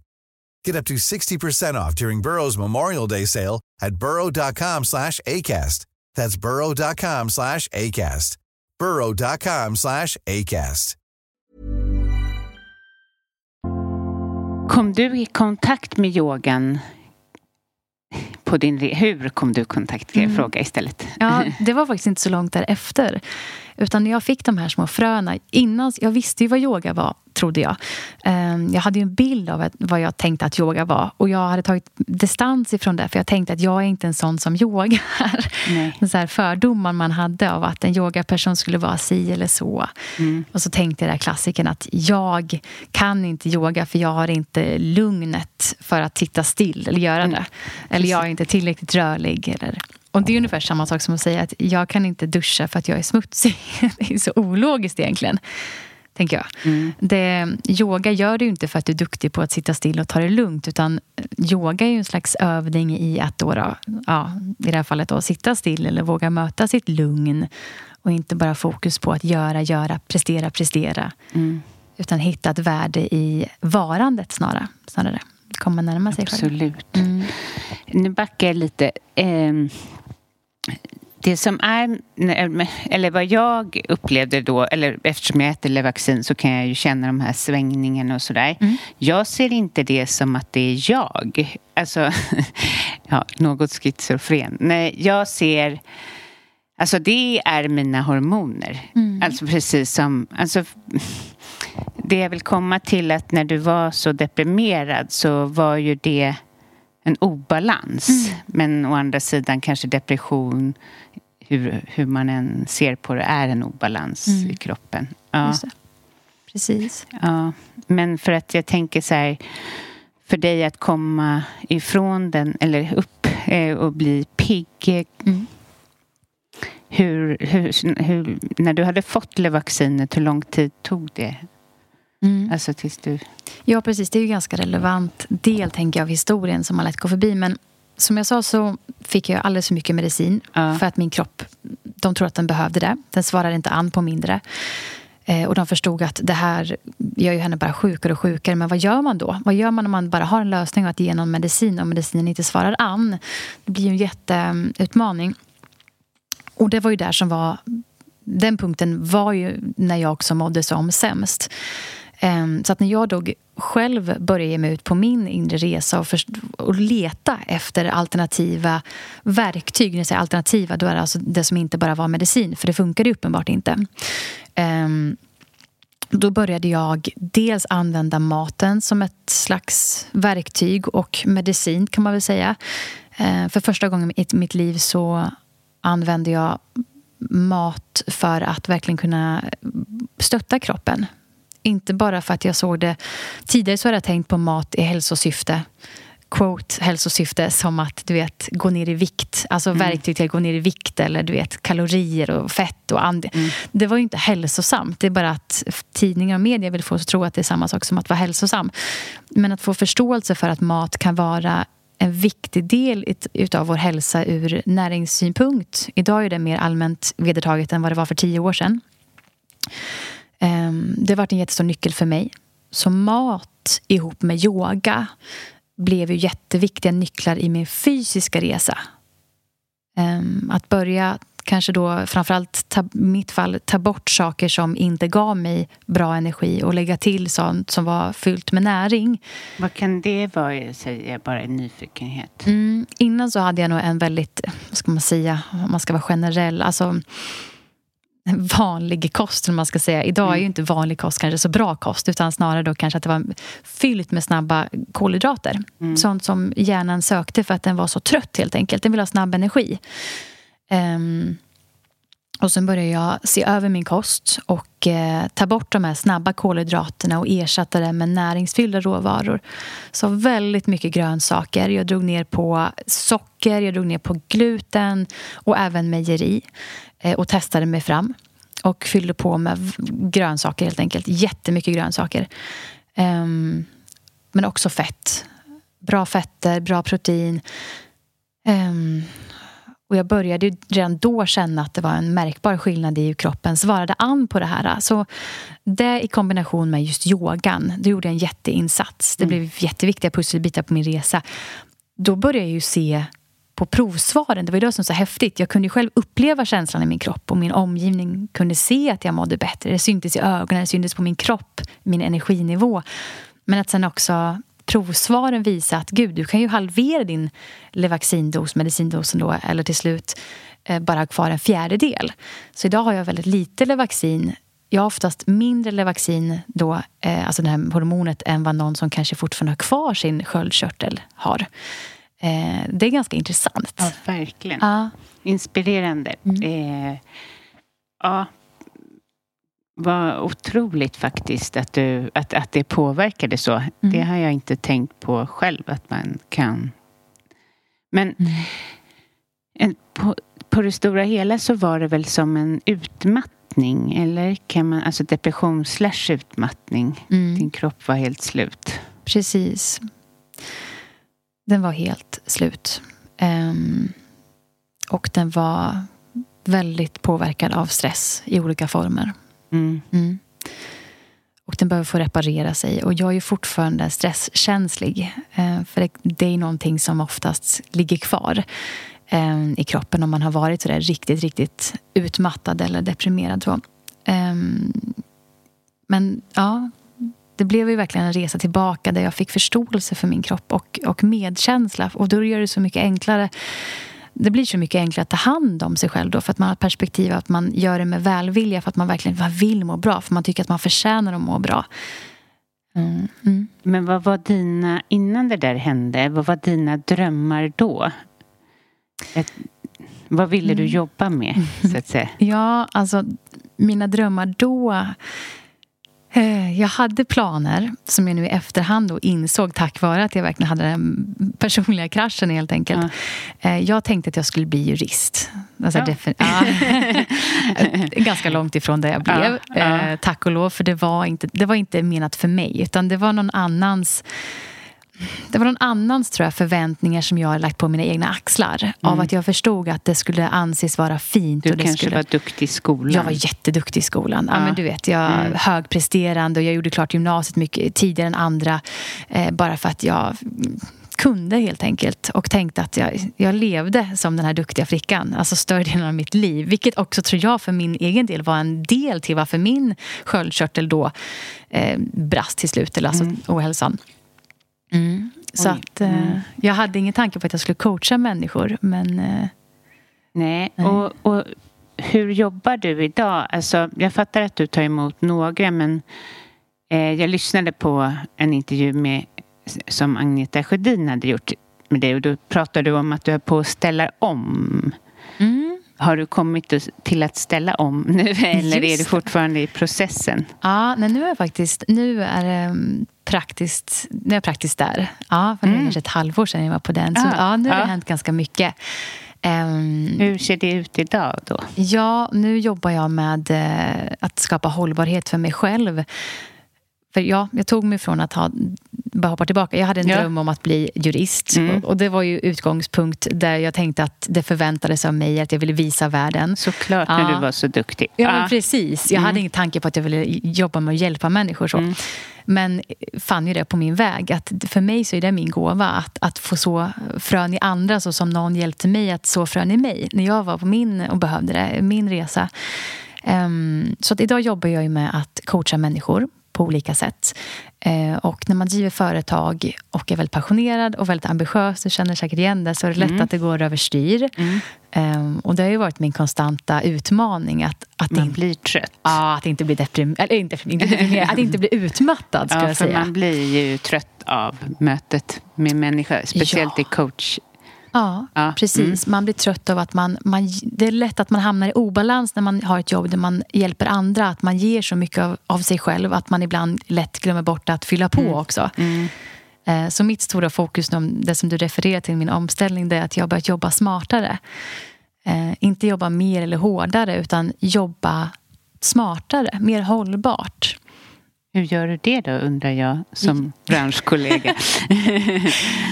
Get up to 60% off during Burrow's Memorial Day sale at burrow.com slash ACAST. That's burrow.com slash ACAST. burrow.com slash ACAST. Kom du i kontakt med yogan på din Hur kom du i kontakt? Mm. Fråga istället. Ja, det var faktiskt inte så långt därefter. Utan när jag fick de här små fröna, innan, jag visste ju vad yoga var, trodde jag. Ehm, jag hade ju en bild av vad jag tänkte att yoga var. Och jag hade tagit distans ifrån det, för jag tänkte att jag är inte en sån som yogar. Nej. Så här fördomar man hade av att en yogaperson skulle vara si eller så. Mm. Och så tänkte jag klassiken att jag kan inte yoga för jag har inte lugnet för att sitta still eller göra mm. det. Eller jag är inte tillräckligt rörlig. Eller och det är ungefär samma sak som att säga att jag kan inte duscha för att jag är smutsig. Det är så ologiskt egentligen. Tänker jag. Mm. Det, yoga gör du inte för att du är duktig på att sitta still och ta det lugnt. Utan yoga är ju en slags övning i att då, då ja, i det här fallet då, sitta still eller våga möta sitt lugn. Och inte bara fokus på att göra, göra, prestera, prestera. Mm. Utan hitta ett värde i varandet snarare. snarare komma närmare sig Absolut. själv. Mm. Nu backar jag lite. Eh, det som är, eller vad jag upplevde då, eller eftersom jag äter Levaxin så kan jag ju känna de här svängningarna och sådär. Mm. Jag ser inte det som att det är jag. Alltså, ja, något schizofren. Nej, jag ser Alltså det är mina hormoner. Mm. Alltså precis som... Alltså, det jag vill komma till att när du var så deprimerad så var ju det en obalans. Mm. Men å andra sidan kanske depression, hur, hur man än ser på det, är en obalans mm. i kroppen. Ja. Precis. Ja. Men för att jag tänker så här, för dig att komma ifrån den, eller upp eh, och bli pigg. Mm. Hur, hur, hur, när du hade fått vaccinet, hur lång tid tog det? Mm. Alltså tills du... Ja, precis. Det är ju ganska relevant del tänker jag, av historien som man lätt går förbi. Men som jag sa så fick jag alldeles för mycket medicin ja. för att min kropp De tror att den behövde det. Den svarade inte an på mindre. Eh, och de förstod att det här gör ju henne bara sjukare och sjukare. Men vad gör man då? Vad gör man om man bara har en lösning att ge någon medicin och medicinen inte svarar an? Det blir ju en jätteutmaning. Och det var ju där som var... Den punkten var ju när jag också mådde som sämst. Ehm, så att när jag då själv började ge mig ut på min inre resa och, och leta efter alternativa verktyg, när jag säger alternativa, då är det alltså det som inte bara var medicin, för det funkade uppenbart inte. Ehm, då började jag dels använda maten som ett slags verktyg och medicin kan man väl säga. Ehm, för första gången i mitt liv så använde jag mat för att verkligen kunna stötta kroppen inte bara för att jag såg det... Tidigare så hade jag tänkt på mat i hälsosyfte. Quote, hälsosyfte som att du vet, gå ner i vikt. Alltså mm. verktyg till att gå ner i vikt eller du vet, kalorier och fett och and. Mm. Det var ju inte hälsosamt. Det är bara att tidningar och media vill få oss att tro att det är samma sak som att vara hälsosam. Men att få förståelse för att mat kan vara en viktig del utav vår hälsa ur näringssynpunkt. Idag är det mer allmänt vedertaget än vad det var för tio år sedan. Ehm, det har varit en jättestor nyckel för mig. Så mat ihop med yoga blev ju jätteviktiga nycklar i min fysiska resa. Ehm, att börja kanske då framförallt i mitt fall ta bort saker som inte gav mig bra energi och lägga till sånt som var fyllt med näring. Vad kan det vara, säger jag bara i nyfikenhet? Mm, innan så hade jag nog en väldigt, vad ska man säga, om man ska vara generell, alltså vanlig kost, om man ska säga. Idag är ju mm. inte vanlig kost kanske så bra kost, utan snarare då kanske att det var fyllt med snabba kolhydrater. Mm. Sånt som hjärnan sökte för att den var så trött helt enkelt. Den vill ha snabb energi. Um, och sen började jag se över min kost och eh, ta bort de här snabba kolhydraterna och ersätta det med näringsfyllda råvaror. Så väldigt mycket grönsaker. Jag drog ner på socker, jag drog ner på gluten och även mejeri. Eh, och testade mig fram. Och fyllde på med grönsaker helt enkelt. Jättemycket grönsaker. Um, men också fett. Bra fetter, bra protein. Um, och jag började redan då känna att det var en märkbar skillnad i hur kroppen svarade an på det här. Så det i kombination med just yogan, det gjorde en jätteinsats. Det mm. blev jätteviktiga pusselbitar på min resa. Då började jag ju se på provsvaren. Det var det som var så häftigt. Jag kunde själv uppleva känslan i min kropp och min omgivning kunde se att jag mådde bättre. Det syntes i ögonen, det syntes på min kropp, min energinivå. Men att sen också provsvaren visa att gud, du kan ju halvera din Levaxindos, medicindosen då, eller till slut eh, bara ha kvar en fjärdedel. Så idag har jag väldigt lite Levaxin jag har oftast mindre Levaxin, då, eh, alltså det här hormonet, än vad någon som kanske fortfarande har kvar sin sköldkörtel har. Eh, det är ganska intressant. Ja, verkligen. Ja. Inspirerande. Mm. Eh, ja, vad otroligt faktiskt att, du, att, att det påverkade så. Mm. Det har jag inte tänkt på själv att man kan. Men mm. en, på, på det stora hela så var det väl som en utmattning eller kan man, alltså depression slash utmattning. Mm. Din kropp var helt slut. Precis. Den var helt slut. Um, och den var väldigt påverkad av stress i olika former. Mm. Mm. Och den behöver få reparera sig. Och jag är fortfarande stresskänslig. Uh, för det, det, är någonting som oftast ligger kvar um, i kroppen om man har varit sådär riktigt, riktigt utmattad eller deprimerad. Så. Um, men ja, det blev ju verkligen en resa tillbaka där jag fick förståelse för min kropp och, och medkänsla. Och då gör det så mycket enklare det blir så mycket enklare att ta hand om sig själv då för att man har perspektiv att man gör det med välvilja för att man verkligen vill må bra, för man tycker att man förtjänar att må bra. Mm. Mm. Men vad var dina, innan det där hände, vad var dina drömmar då? Ett, vad ville du mm. jobba med, så att säga? Ja, alltså mina drömmar då jag hade planer som jag nu i efterhand då insåg tack vare att jag verkligen hade den personliga kraschen helt enkelt. Ja. Eh, jag tänkte att jag skulle bli jurist. Alltså, ja. ja. Ganska långt ifrån det jag blev. Eh, tack och lov, för det var, inte, det var inte menat för mig. Utan det var någon annans det var någon annans tror jag, förväntningar som jag har lagt på mina egna axlar. Mm. Av att jag förstod att det skulle anses vara fint. Du och det kanske skulle... var duktig i skolan. Jag var jätteduktig i skolan. Ja. ja men du vet, jag mm. högpresterande och jag gjorde klart gymnasiet mycket tidigare än andra. Eh, bara för att jag kunde helt enkelt och tänkte att jag, jag levde som den här duktiga flickan, alltså större delen av mitt liv. Vilket också tror jag för min egen del var en del till varför min sköldkörtel då eh, brast till slut, eller alltså mm. ohälsan. Mm. Så att eh, mm. jag hade ingen tanke på att jag skulle coacha människor, men... Eh, nej, nej. Och, och hur jobbar du idag? Alltså, jag fattar att du tar emot några, men eh, jag lyssnade på en intervju med som Agneta Sjödin hade gjort med dig och då pratade du om att du är på att ställa om. Mm. Har du kommit till att ställa om nu eller Just är du fortfarande i processen? Ja, men nu är jag faktiskt nu är det mm, praktiskt, nu är jag praktiskt där. Ja, för det mm. kanske ett halvår sedan jag var på den. Så ja, ja nu har det hänt ganska mycket. Um, Hur ser det ut idag då? Ja, nu jobbar jag med uh, att skapa hållbarhet för mig själv. För ja, jag tog mig från att ha bara hoppa tillbaka. Jag hade en ja. dröm om att bli jurist. Mm. Och, det var ju utgångspunkt där jag tänkte att det förväntades av mig att jag ville visa världen. Såklart, ja. när du var så duktig. Ja, ah. precis. Jag mm. hade ingen tanke på att jag ville jobba med att hjälpa människor. Så. Mm. Men fann ju det på min väg. att För mig så är det min gåva att, att få så frön i andra så som någon hjälpte mig att så frön i mig när jag var på min och behövde det, min resa. Um, så att idag jobbar jag med att coacha människor på olika sätt. Eh, och när man driver företag och är väldigt passionerad och väldigt ambitiös, du känner säkert igen det, så är det lätt mm. att det går överstyr. Mm. Eh, och det har ju varit min konstanta utmaning att... att man inte, blir trött. Ja, att inte bli deprimerad. Eller inte deprimerad, att inte bli utmattad, ska ja, jag säga. man blir ju trött av mötet med människor, speciellt ja. i coach Ja, ja. precis. Mm. Man blir trött av att man, man... Det är lätt att man hamnar i obalans när man har ett jobb där man hjälper andra. Att man ger så mycket av, av sig själv att man ibland lätt glömmer bort att fylla på mm. också. Mm. Eh, så mitt stora fokus, det som du refererar till, min omställning, det är att jag börjat jobba smartare. Eh, inte jobba mer eller hårdare, utan jobba smartare, mer hållbart. Hur gör du det då, undrar jag, som branschkollega?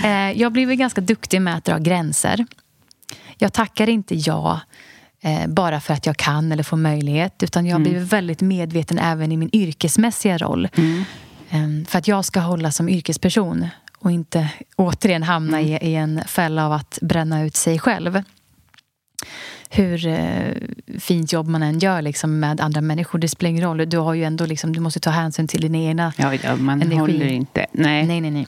Eh, jag blir väl ganska duktig med att dra gränser. Jag tackar inte ja eh, bara för att jag kan eller får möjlighet. Utan jag mm. blir väldigt medveten även i min yrkesmässiga roll. Mm. Ehm, för att jag ska hålla som yrkesperson och inte återigen hamna mm. i, i en fälla av att bränna ut sig själv hur eh, fint jobb man än gör liksom, med andra människor. Det spelar ingen roll. Du, har ju ändå, liksom, du måste ta hänsyn till din egna ja, ja, man energi. håller inte. Nej. nej, nej, nej.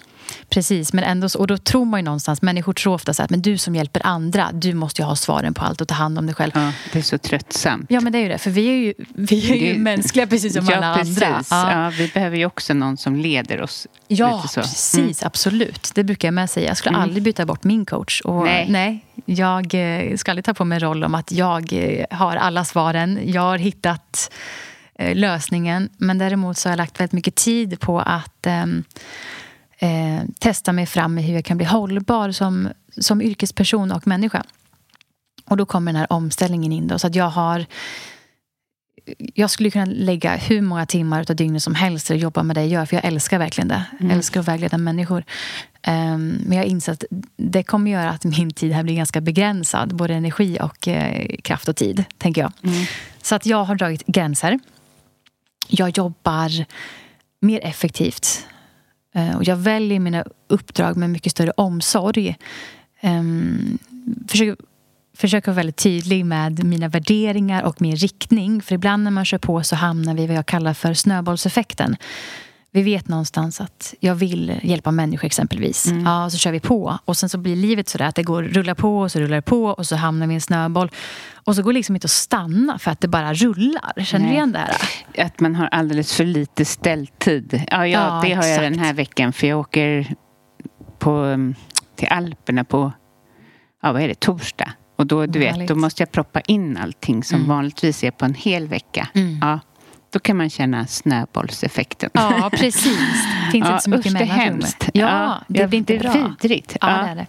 Precis, men ändå, och då tror man ju någonstans, människor tror ofta så att men du som hjälper andra, du måste ju ha svaren på allt och ta hand om dig själv. Ja, det är så tröttsamt. Ja, men det är ju det, för vi är ju, vi är ju det, mänskliga precis som ja, alla precis. andra. Ja. ja. vi behöver ju också någon som leder oss. Ja, precis, mm. absolut. Det brukar jag med säga. Jag skulle mm. aldrig byta bort min coach. Och, nej. nej. Jag eh, ska aldrig ta på mig en roll om att jag eh, har alla svaren. Jag har hittat eh, lösningen. Men däremot så har jag lagt väldigt mycket tid på att um, eh, testa mig fram i hur jag kan bli hållbar som, som yrkesperson och människa. Och då kommer den här omställningen in. Då, så att jag har jag skulle kunna lägga hur många timmar av dygnet som helst och jobba med det jag gör, för jag älskar verkligen det. Jag mm. älskar att vägleda människor. Um, men jag har insett att det kommer göra att min tid här blir ganska begränsad. Både energi och uh, kraft och tid, tänker jag. Mm. Så att jag har dragit gränser. Jag jobbar mer effektivt. Eh, och jag väljer mina uppdrag med mycket större omsorg. Um, försöker vara väldigt tydlig med mina värderingar och min riktning. För ibland när man kör på så hamnar vi i vad jag kallar för snöbollseffekten. Vi vet någonstans att jag vill hjälpa människor exempelvis. Mm. Ja, så kör vi på. Och sen så blir livet sådär att det går rullar på och så rullar det på och så hamnar vi i en snöboll. Och så går det liksom inte att stanna för att det bara rullar. Känner du igen det här? Att man har alldeles för lite ställtid. Ja, ja, ja det har exakt. jag den här veckan. För jag åker på, mm, till Alperna på ja, vad är det, torsdag. Och då, du vet, då måste jag proppa in allting som mm. vanligtvis är på en hel vecka. Mm. Ja, då kan man känna snöbollseffekten. Ja, precis. Det finns ja, inte så mycket usch, det är hemskt. Ja, det blir inte bra. Vidrigt. Ja, ja. Det är det.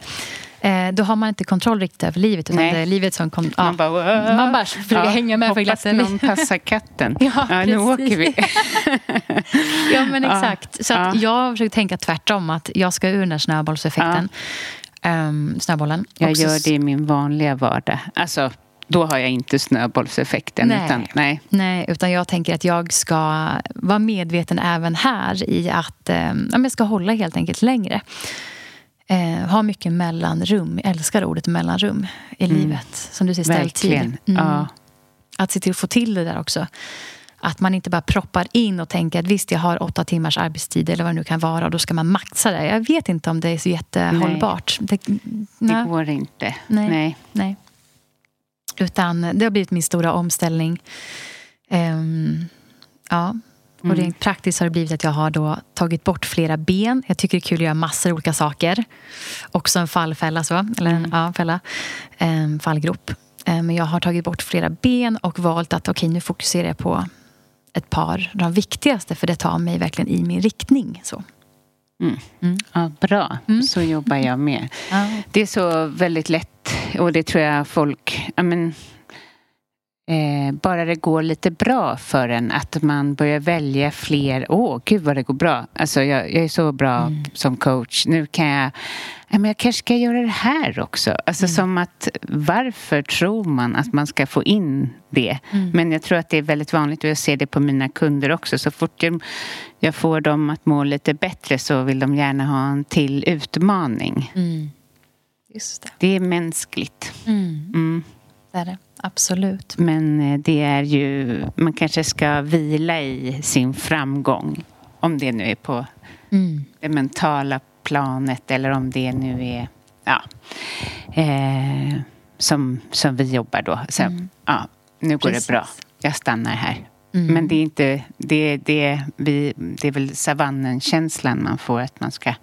Eh, då har man inte kontroll riktigt över livet. Utan Nej. det är livet som kom, ja. Man bara, man bara försöker hänga med för Hoppas glatten. någon passar katten. Ja, ja, nu åker vi. Ja, men Ja. exakt. Så att Ja. jag försöker tänka tvärtom. Att jag ska ur den här snöbollseffekten. Ehm, snöbollen. Jag så- gör det i min vanliga vardag. Alltså, då har jag inte snöbollseffekten. Nej. Utan, nej. Nej, utan jag tänker att jag ska vara medveten även här i att eh, jag ska hålla helt enkelt längre. Eh, ha mycket mellanrum. Jag älskar ordet mellanrum i livet. Som du säger, ställtid. Mm. Ja. Att se till att få till det där också. Att man inte bara proppar in och tänker att visst, jag har åtta timmars arbetstid eller vad det nu kan vara och då ska man maxa det. Jag vet inte om det är så jättehållbart. Det, Det nej. går inte. Nej. Nej. Nej. Utan det har blivit min stora omställning. Ehm, ja. Och Mm. rent praktiskt har det blivit att jag har då tagit bort flera ben. Jag tycker det är kul att göra massor olika saker. Också en fallfälla, så. Eller en Mm. ja, fälla. En fallgrop. Ehm, Men jag har tagit bort flera ben och valt att okej, nu fokuserar jag på ett par, de viktigaste, för det tar mig verkligen i min riktning. Så. Ja, bra. Så jobbar jag med. Det är så väldigt lätt och det tror jag folk... Ja, men, eh, bara det går lite bra för en att man börjar välja fler. Åh, gud vad det går bra. Alltså, jag, jag är så bra som coach. Nu kan jag... Ja, men jag kanske ska göra det här också. Alltså som att varför tror man att man ska få in det? Men jag tror att det är väldigt vanligt och jag ser det på mina kunder också. Så fort jag, får dem att må lite bättre så vill de gärna ha en till utmaning. Just det. Det är mänskligt. Mm. Det är det. Absolut. Men eh, det är ju, man kanske ska vila i sin framgång. Om det nu är på Mm. det mentala planet eller om det nu är, ja, eh, som, som vi jobbar då. Så, ja, nu går Precis. det bra. Jag stannar här. Men det är inte, det, det, vi, det är väl savannen-känslan man får att man ska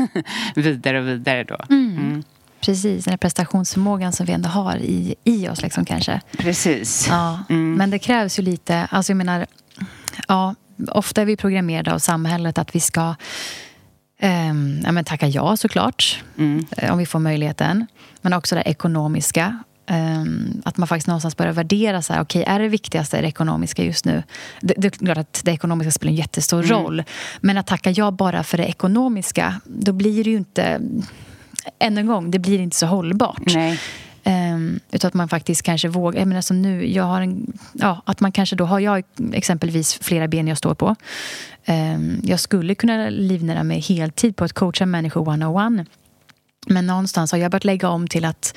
vidare och vidare då. Mm. Precis, den här prestationsförmågan som vi ändå har i, i oss liksom kanske. Precis. Ja, Men det krävs ju lite, alltså jag menar, ja, ofta är vi programmerade av samhället att vi ska ehm, ja, men tacka ja såklart, eh, om vi får möjligheten. Men också det ekonomiska. ehm, att man faktiskt någonstans börjar värdera så här, okej, är det viktigaste det ekonomiska just nu? Det, det är klart att det ekonomiska spelar en jättestor roll. Men att tacka ja bara för det ekonomiska, då blir det ju inte... Än en gång, det blir inte så hållbart. Nej. Um, utan att man faktiskt kanske vågar. Jag menar som nu, jag har en, ja, att man kanske då har jag exempelvis flera ben jag står på. Ehm, jag skulle kunna livnära mig heltid på att coacha människor one-on-one. Men någonstans har jag börjat lägga om till att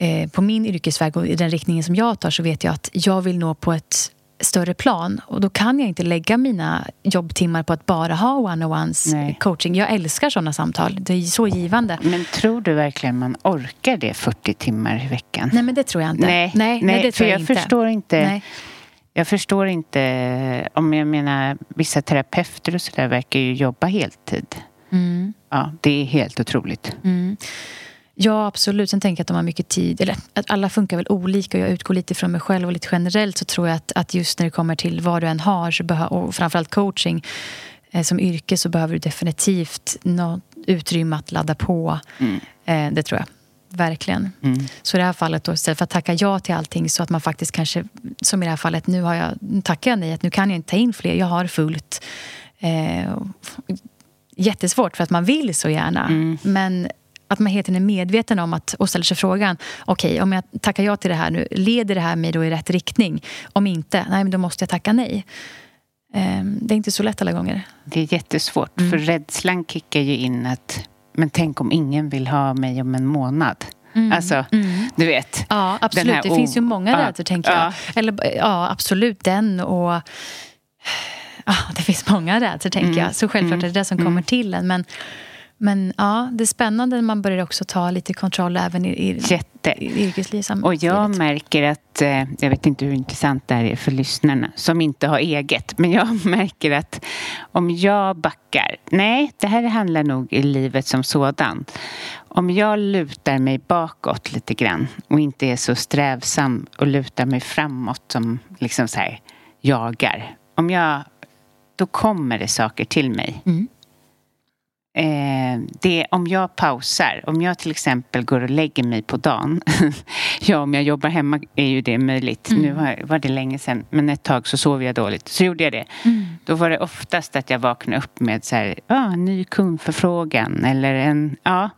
eh, på min yrkesväg och i den riktningen som jag tar så vet jag att jag vill nå på ett större plan. Och då kan jag inte lägga mina jobbtimmar på att bara ha one-on-ones Nej. coaching. Jag älskar sådana samtal. Det är så givande. Men tror du verkligen man orkar det 40 timmar i veckan? Nej, men det tror jag inte. Nej, nej, nej, det för tror jag, jag inte. förstår inte. Nej. Jag förstår inte, om jag menar vissa terapeuter och sådär verkar ju jobba heltid. Mm. Ja, det är helt otroligt. Ja, absolut. Sen tänker jag att de har mycket tid. Eller att alla funkar väl olika. Och jag utgår lite från mig själv och lite generellt så tror jag att, att just när det kommer till vad du än har och framförallt coaching eh, som yrke så behöver du definitivt något utrymme att ladda på. Eh, det tror jag. Verkligen. Så i det här fallet då, istället för att tacka ja till allting så att man faktiskt kanske, som i det här fallet, nu har jag, nu tackar jag nej, att nu kan jag inte ta in fler, jag har fullt. Eh, jättesvårt för att man vill så gärna. Men att man hela tiden är medveten om att, och ställer sig frågan, okej, om jag tackar ja till det här nu, leder det här mig då i rätt riktning? Om inte, nej men då måste jag tacka nej. Eh, det är inte så lätt alla gånger. Det är jättesvårt, Mm. för rädslan kickar ju in att men tänk om ingen vill ha mig om en månad. Alltså, du vet. Mm. Ja, absolut. här Det finns ju många ja, rädslor, tänker jag. ja. Eller, ja, absolut den och... Ja, det finns många rädslor, tänker Mm. jag. Så självklart är det det som kommer till en. Men, men ja, det är spännande när man börjar också ta lite kontroll även i, i, Jätte. i yrkeslivet. Och jag märker att, eh, jag vet inte hur intressant det här är för lyssnarna som inte har eget, men jag märker att om jag backar, nej, det här handlar nog i livet som sådan. Om jag lutar mig bakåt lite grann och inte är så strävsam och lutar mig framåt som liksom så här jagar. Om jag, då kommer det saker till mig. Eh, det, om jag pausar, om jag till exempel går och lägger mig på dagen. ja, om jag jobbar hemma är ju det möjligt. Mm. Nu var, var det länge sedan, men ett tag så sov jag dåligt. Så gjorde jag det. Mm. Då var det oftast att jag vaknade upp med så här, ah, ny kundförfrågan eller en, ja,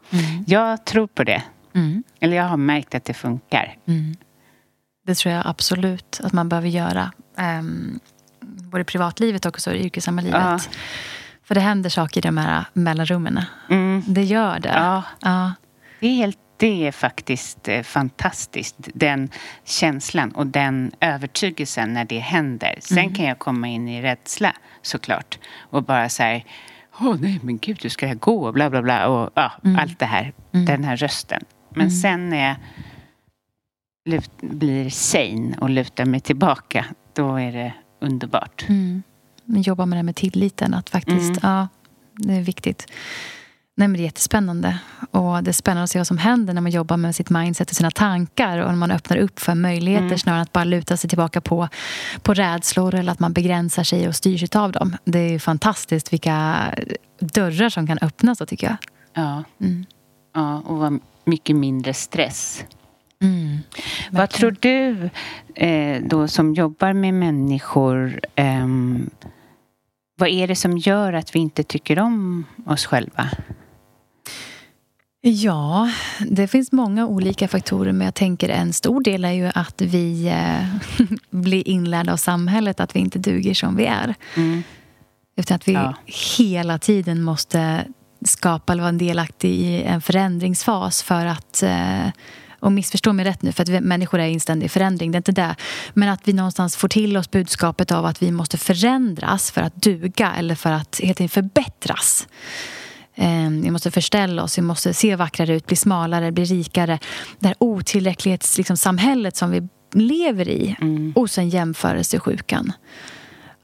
jag tror på det. Mm. Eller jag har märkt att det funkar. Mm. Det tror jag absolut att man behöver göra. Um, både privatlivet och också i yrkessamma livet. Ja. För det händer saker i de här mellanrummen. Mm. Det gör det. Ja. Ja. Det är, helt, det är faktiskt eh, fantastiskt. Den känslan och den övertygelsen när det händer. Sen Mm. kan jag komma in i rädsla såklart. Och bara så här, åh nej men gud hur ska jag gå? Bla bla bla. Och ja, Mm. allt det här. Den här rösten. Men sen när jag lut, blir sane och lutar mig tillbaka. Då är det underbart. Mm. Jobba med det här med tilliten. Att faktiskt, Mm. ja, det är viktigt. Nej, men det är jättespännande. Och det är spännande att se vad som händer när man jobbar med sitt mindset och sina tankar. Och när man öppnar upp för möjligheter Mm. snarare än att bara luta sig tillbaka på, på rädslor. Eller att man begränsar sig och styrs av dem. Det är ju fantastiskt vilka dörrar som kan öppnas då tycker jag. Ja. Mm. ja, och vad mycket mindre stress. Mm. Vad tror du eh, då som jobbar med människor ehm, vad är det som gör att vi inte tycker om oss själva? Ja, det finns många olika faktorer men jag tänker en stor del är ju att vi eh, blir inlärda av samhället att vi inte duger som vi är. Mm. Utan att vi Ja. hela tiden måste skapa eller vara delaktig i en förändringsfas för att eh, och missförstå mig rätt nu, för att vi, människor är i en ständig förändring. Det är inte det. Men att vi någonstans får till oss budskapet av att vi måste förändras för att duga eller för att helt enkelt förbättras. Eh, Vi måste förställa oss, vi måste se vackrare ut, bli smalare, bli rikare. Det här otillräcklighetssamhället liksom, som vi lever i. Och sen jämförelsesjukan.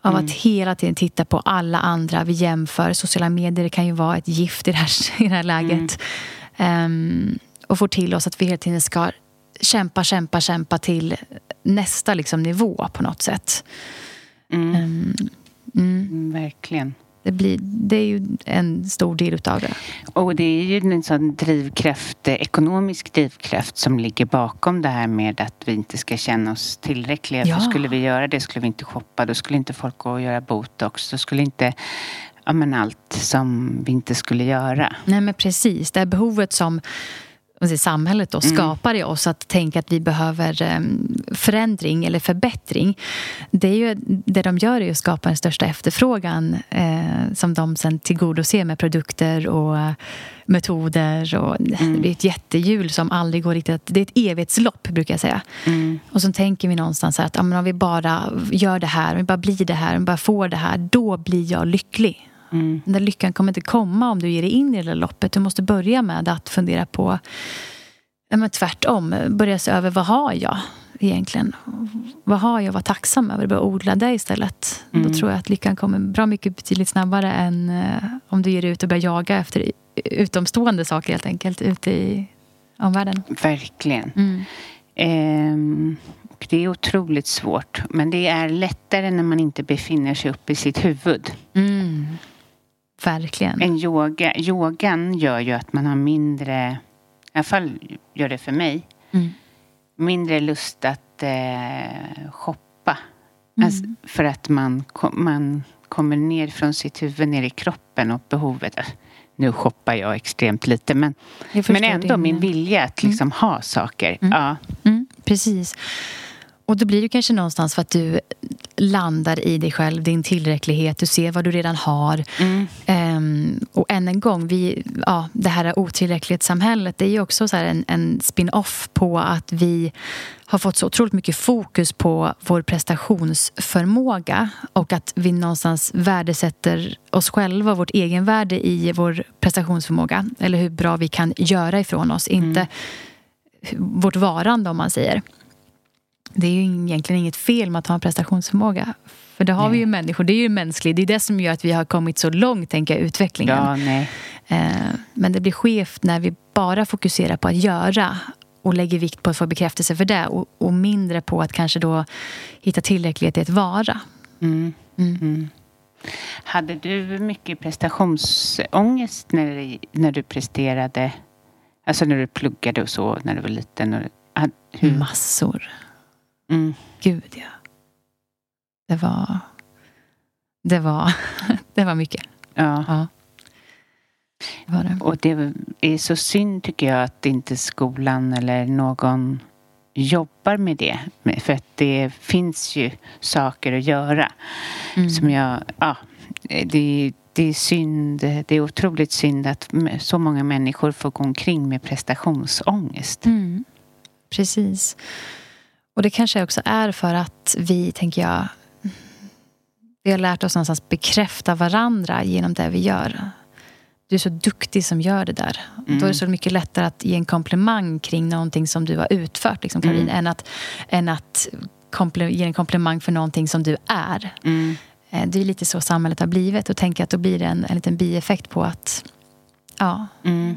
Av att hela tiden titta på alla andra. Vi jämför. Sociala medier kan ju vara ett gift i det här, i det här läget. Ehm, och får till oss att vi hela tiden ska kämpa, kämpa, kämpa till nästa liksom, nivå på något sätt. Mm. Ehm, mm. Mm, verkligen. Det, blir, det är ju en stor del utav det. Och det är ju en sån drivkraft, eh, ekonomisk drivkraft som ligger bakom det här med att vi inte ska känna oss tillräckliga. Ja. För skulle vi göra det skulle vi inte shoppa, då skulle inte folk gå och göra botox, då skulle inte ja, men allt som vi inte skulle göra. Nej men precis, det här behovet som säger, samhället då skapar i oss att tänka att vi behöver em, förändring eller förbättring. Det, är ju, det de gör är att skapa den största efterfrågan eh, som de sen tillgodoser med produkter och metoder. Och Det blir ett jättehjul som aldrig går riktigt... Det är ett evighetslopp, brukar jag säga. Och så tänker vi någonstans att ja, om vi bara gör det här, om vi bara blir det här, om vi bara får det här, då blir jag lycklig. Den där lyckan kommer inte komma om du ger dig in i det där loppet. Du måste börja med att fundera på men tvärtom. Börja se över vad har jag egentligen? Vad har jag att vara tacksam över? Börja odla det istället. Då tror jag att lyckan kommer bra mycket betydligt snabbare än eh, om du ger dig ut och börjar jaga efter utomstående saker helt enkelt ute i omvärlden. Verkligen. Mm. Ehm, det är otroligt svårt. Men det är lättare när man inte befinner sig uppe i sitt huvud. Mm. Verkligen. En yoga, yogan gör ju att man har mindre, i alla fall gör det för mig, Mm. mindre lust att eh, shoppa. Mm. Alltså, för att man, man kommer ner från sitt huvud, ner i kroppen och behovet. äh, Nu shoppar jag extremt lite men, men ändå din- min vilja att liksom ha saker. Ja. Mm, precis. Och då blir det kanske någonstans för att du landar i dig själv, din tillräcklighet, du ser vad du redan har. Ehm, och än en gång, vi, ja, det här otillräcklighetssamhället det är ju också så en, en spin-off på att vi har fått så otroligt mycket fokus på vår prestationsförmåga och att vi någonstans värdesätter oss själva, vårt egenvärde i vår prestationsförmåga eller hur bra vi kan göra ifrån oss, inte vårt varande om man säger. Det är ju egentligen inget fel med att ha en prestationsförmåga. För det har vi ju människor, det är ju mänskligt. Det är det som gör att vi har kommit så långt, tänker jag, utvecklingen. ja, nej. Eh, Men det blir skevt när vi bara fokuserar på att göra och lägger vikt på att få bekräftelse för det och, och mindre på att kanske då hitta tillräcklighet i att vara. Mm. Mm. Mm. Hade du mycket prestationsångest när, när du presterade? Alltså när du pluggade och så, när du var liten? Och, hur? Massor. Mm. Gud, ja. Det var... Det var, det var mycket. Ja. ja. Det var det. Och det är så synd tycker jag att inte skolan eller någon jobbar med det. För att det finns ju saker att göra. Mm. Som jag, ja, det, det är synd, det är otroligt synd att så många människor får gå omkring med prestationsångest. Mm. Precis. Och det kanske också är för att vi, tänker jag, vi har lärt oss någonstans bekräfta varandra genom det vi gör. Du är så duktig som gör det där. Mm. Då är det mm. så mycket lättare att ge en komplimang kring någonting som du har utfört, liksom, Caroline, mm. än att, än att ge en komplimang för någonting som du är. Mm. Eh, det är lite så samhället har blivit. Och tänker att då blir det en, en liten bieffekt på att... Ja. Mm.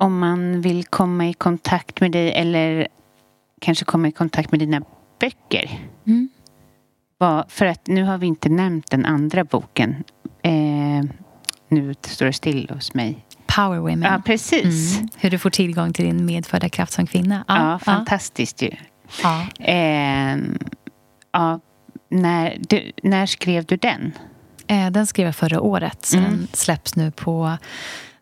Om man vill komma i kontakt med dig eller kanske komma i kontakt med dina böcker. Mm. För att nu har vi inte nämnt den andra boken. Eh, nu står det still hos mig. Power Women. Ja, precis. Mm. Hur du får tillgång till din medfödda kraft som kvinna. Ja, ja fantastiskt ju. Ja. Eh, ja, när, du, när skrev du den? Eh, den skrev jag förra året. Den mm. släpps nu på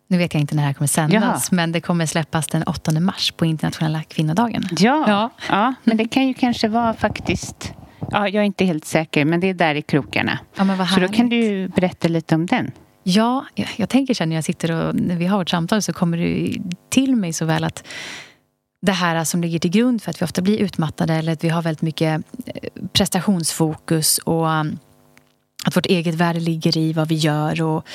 nu vet jag inte när det här kommer sändas, ja. men det kommer släppas den 8 mars på internationella kvinnodagen. Ja, ja. ja men det kan ju kanske vara faktiskt... Ja, jag är inte helt säker, men det är där i krokarna. Ja, så då kan du berätta lite om den. Ja, jag tänker sen när jag sitter och när vi har vårt samtal så kommer det till mig så väl att det här som ligger till grund för att vi ofta blir utmattade eller att vi har väldigt mycket eh, prestationsfokus och um, att vårt eget värde ligger i vad vi gör och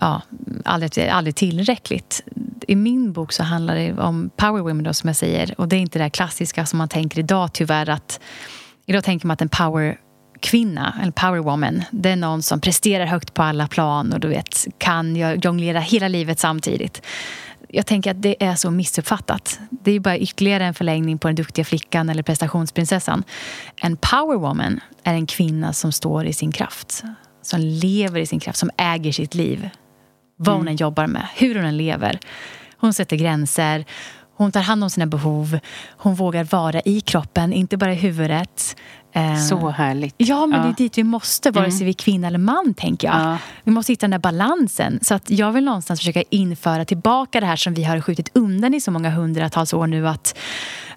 ja, aldrig, aldrig tillräckligt. I min bok så handlar det om power women då, som jag säger. Och det är inte det klassiska som man tänker idag tyvärr att idag tänker man att en power kvinna, en power woman, det är någon som presterar högt på alla plan och du vet, kan jonglera hela livet samtidigt. Jag tänker att det är så missuppfattat. Det är bara ytterligare en förlängning på den duktiga flickan eller prestationsprinsessan. En power woman är en kvinna som står i sin kraft. Som lever i sin kraft, som äger sitt liv. Vad hon mm. än jobbar med, hur hon än lever. Hon sätter gränser, hon tar hand om sina behov. Hon vågar vara i kroppen, inte bara i huvudet. Eh, Så härligt. Ja, men ja. det är dit vi måste, vare sig mm. vi är kvinna eller man. tänker jag. Ja. Vi måste hitta den där balansen. Så att jag vill någonstans försöka införa tillbaka det här som vi har skjutit undan i så många hundratals år nu. Att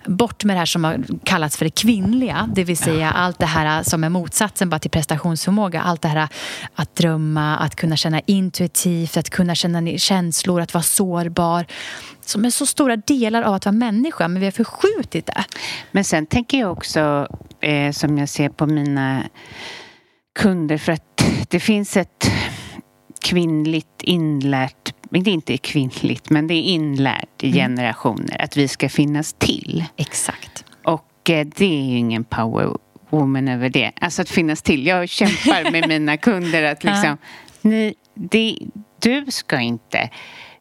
bort med det här som har kallats för det kvinnliga. Det vill säga allt det här som är motsatsen bara till prestationsförmåga. Allt det här att drömma, att kunna känna intuitivt, att kunna känna känslor, att vara sårbar. Som är så stora delar av att vara människa, men vi har förskjutit det. Men sen tänker jag också, eh, som jag ser på mina kunder, för att det finns ett kvinnligt inlärt det är inte kvinnligt, men det är inlärt i mm. generationer att vi ska finnas till. Exakt. Och eh, det är ju ingen power woman över det. Alltså att finnas till. Jag kämpar med mina kunder att liksom, ni, det, du ska inte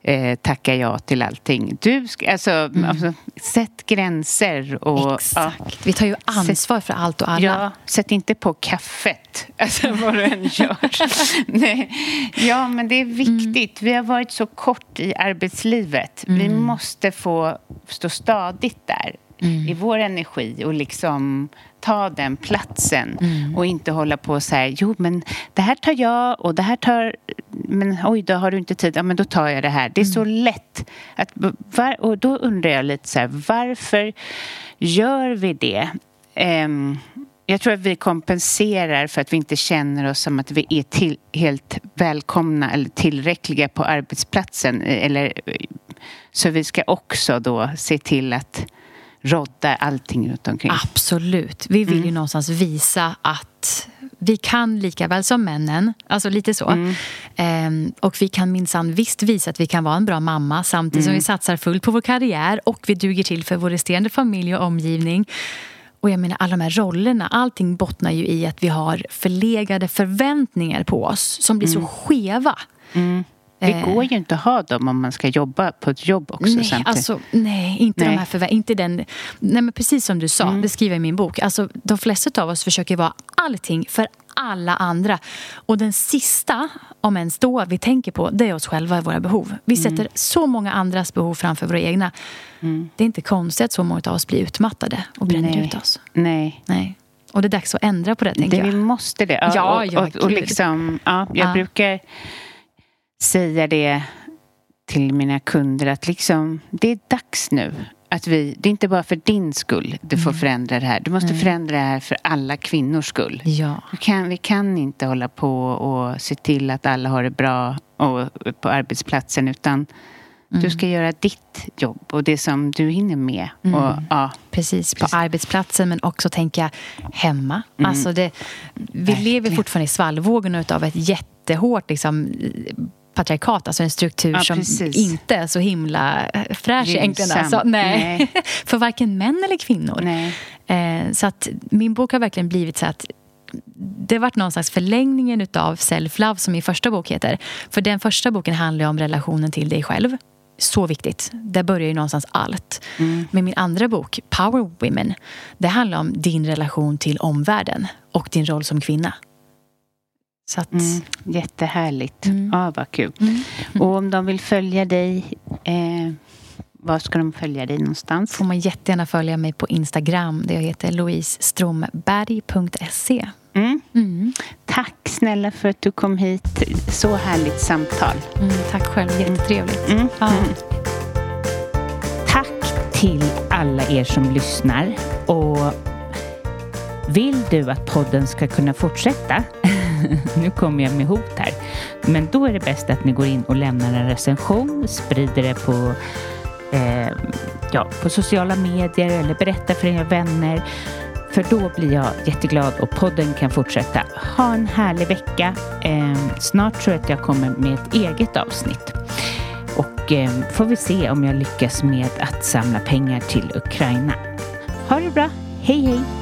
eh, tacka ja till allting. Du ska, alltså, mm. alltså sätt gränser. Och, Exakt. Ja. Vi tar ju ansvar sätt, för allt och alla. Ja, sätt inte på kaffet, alltså vad du än gör. Nej. Ja, men det är viktigt. Mm. Vi har varit så kort i arbetslivet. Mm. Vi måste få stå stadigt där mm. i vår energi och liksom ta den platsen mm. och inte hålla på så här, jo men det här tar jag och det här tar, men oj då har du inte tid, ja men då tar jag det här. Det är mm. så lätt. Att, var, och då undrar jag lite så här, varför gör vi det? Um, jag tror att vi kompenserar för att vi inte känner oss som att vi är till, helt välkomna eller tillräckliga på arbetsplatsen. Eller, så vi ska också då se till att rodda allting runt omkring. Absolut. Vi vill mm. ju någonstans visa att vi kan lika väl som männen. Alltså lite så. Mm. Ehm, och vi kan minsann visst visa att vi kan vara en bra mamma samtidigt mm. som vi satsar fullt på vår karriär och vi duger till för vår resterande familj och omgivning. Och jag menar alla de här rollerna, allting bottnar ju i att vi har förlegade förväntningar på oss som blir så mm. skeva. Mm. Det eh. går ju inte att ha dem om man ska jobba på ett jobb också. Nej, samtidigt. alltså, nej inte nej. de här förvä- inte den, nej men Precis som du sa, mm. det skriver jag i min bok. Alltså, de flesta av oss försöker vara allting för alla andra. Och den sista, om ens då, vi tänker på det är oss själva och våra behov. Vi mm. sätter så många andras behov framför våra egna. Mm. Det är inte konstigt att så många av oss blir utmattade och bränner nej. ut oss. Nej. nej. Och det är dags att ändra på det, tänker det, jag. Vi måste det. Ja, ja, ja och, och, och liksom, ja, jag ja. brukar säga det till mina kunder att liksom, det är dags nu. Att vi, det är inte bara för din skull du får mm. förändra det här. Du måste förändra det här för alla kvinnors skull. Ja. Vi, kan, vi kan inte hålla på och se till att alla har det bra och, på arbetsplatsen utan mm. du ska göra ditt jobb och det som du hinner med. Mm. Och, ja. Precis, på arbetsplatsen men också tänka hemma. Mm. Alltså det, vi Verkligen. lever fortfarande i svallvågorna av ett jättehårt liksom, patriarkat, alltså en struktur ja, som inte är så himla eh, fräsch egentligen. Alltså, nej. nej. För varken män eller kvinnor. Eh, så att min bok har verkligen blivit så att det har varit någon slags förlängningen av self-love som min första bok heter. För den första boken handlar om relationen till dig själv. Så viktigt. Där börjar ju någonstans allt. Mm. Men min andra bok, Power Women, det handlar om din relation till omvärlden och din roll som kvinna. Så att... mm, jättehärligt. Mm. Ja, vad kul. Mm. Och om de vill följa dig, eh, var ska de följa dig någonstans? får man jättegärna följa mig på Instagram där jag heter louisestromberg.se. Mm. Mm. Tack snälla för att du kom hit. Så härligt samtal. Mm, tack själv, jättetrevligt. Mm. Ja. Mm. Tack till alla er som lyssnar. Och vill du att podden ska kunna fortsätta nu kommer jag med hot här. Men då är det bäst att ni går in och lämnar en recension, sprider det på, eh, ja, på sociala medier eller berättar för era vänner. För då blir jag jätteglad och podden kan fortsätta. Ha en härlig vecka. Eh, snart tror jag att jag kommer med ett eget avsnitt. Och eh, får vi se om jag lyckas med att samla pengar till Ukraina. Ha det bra. Hej hej!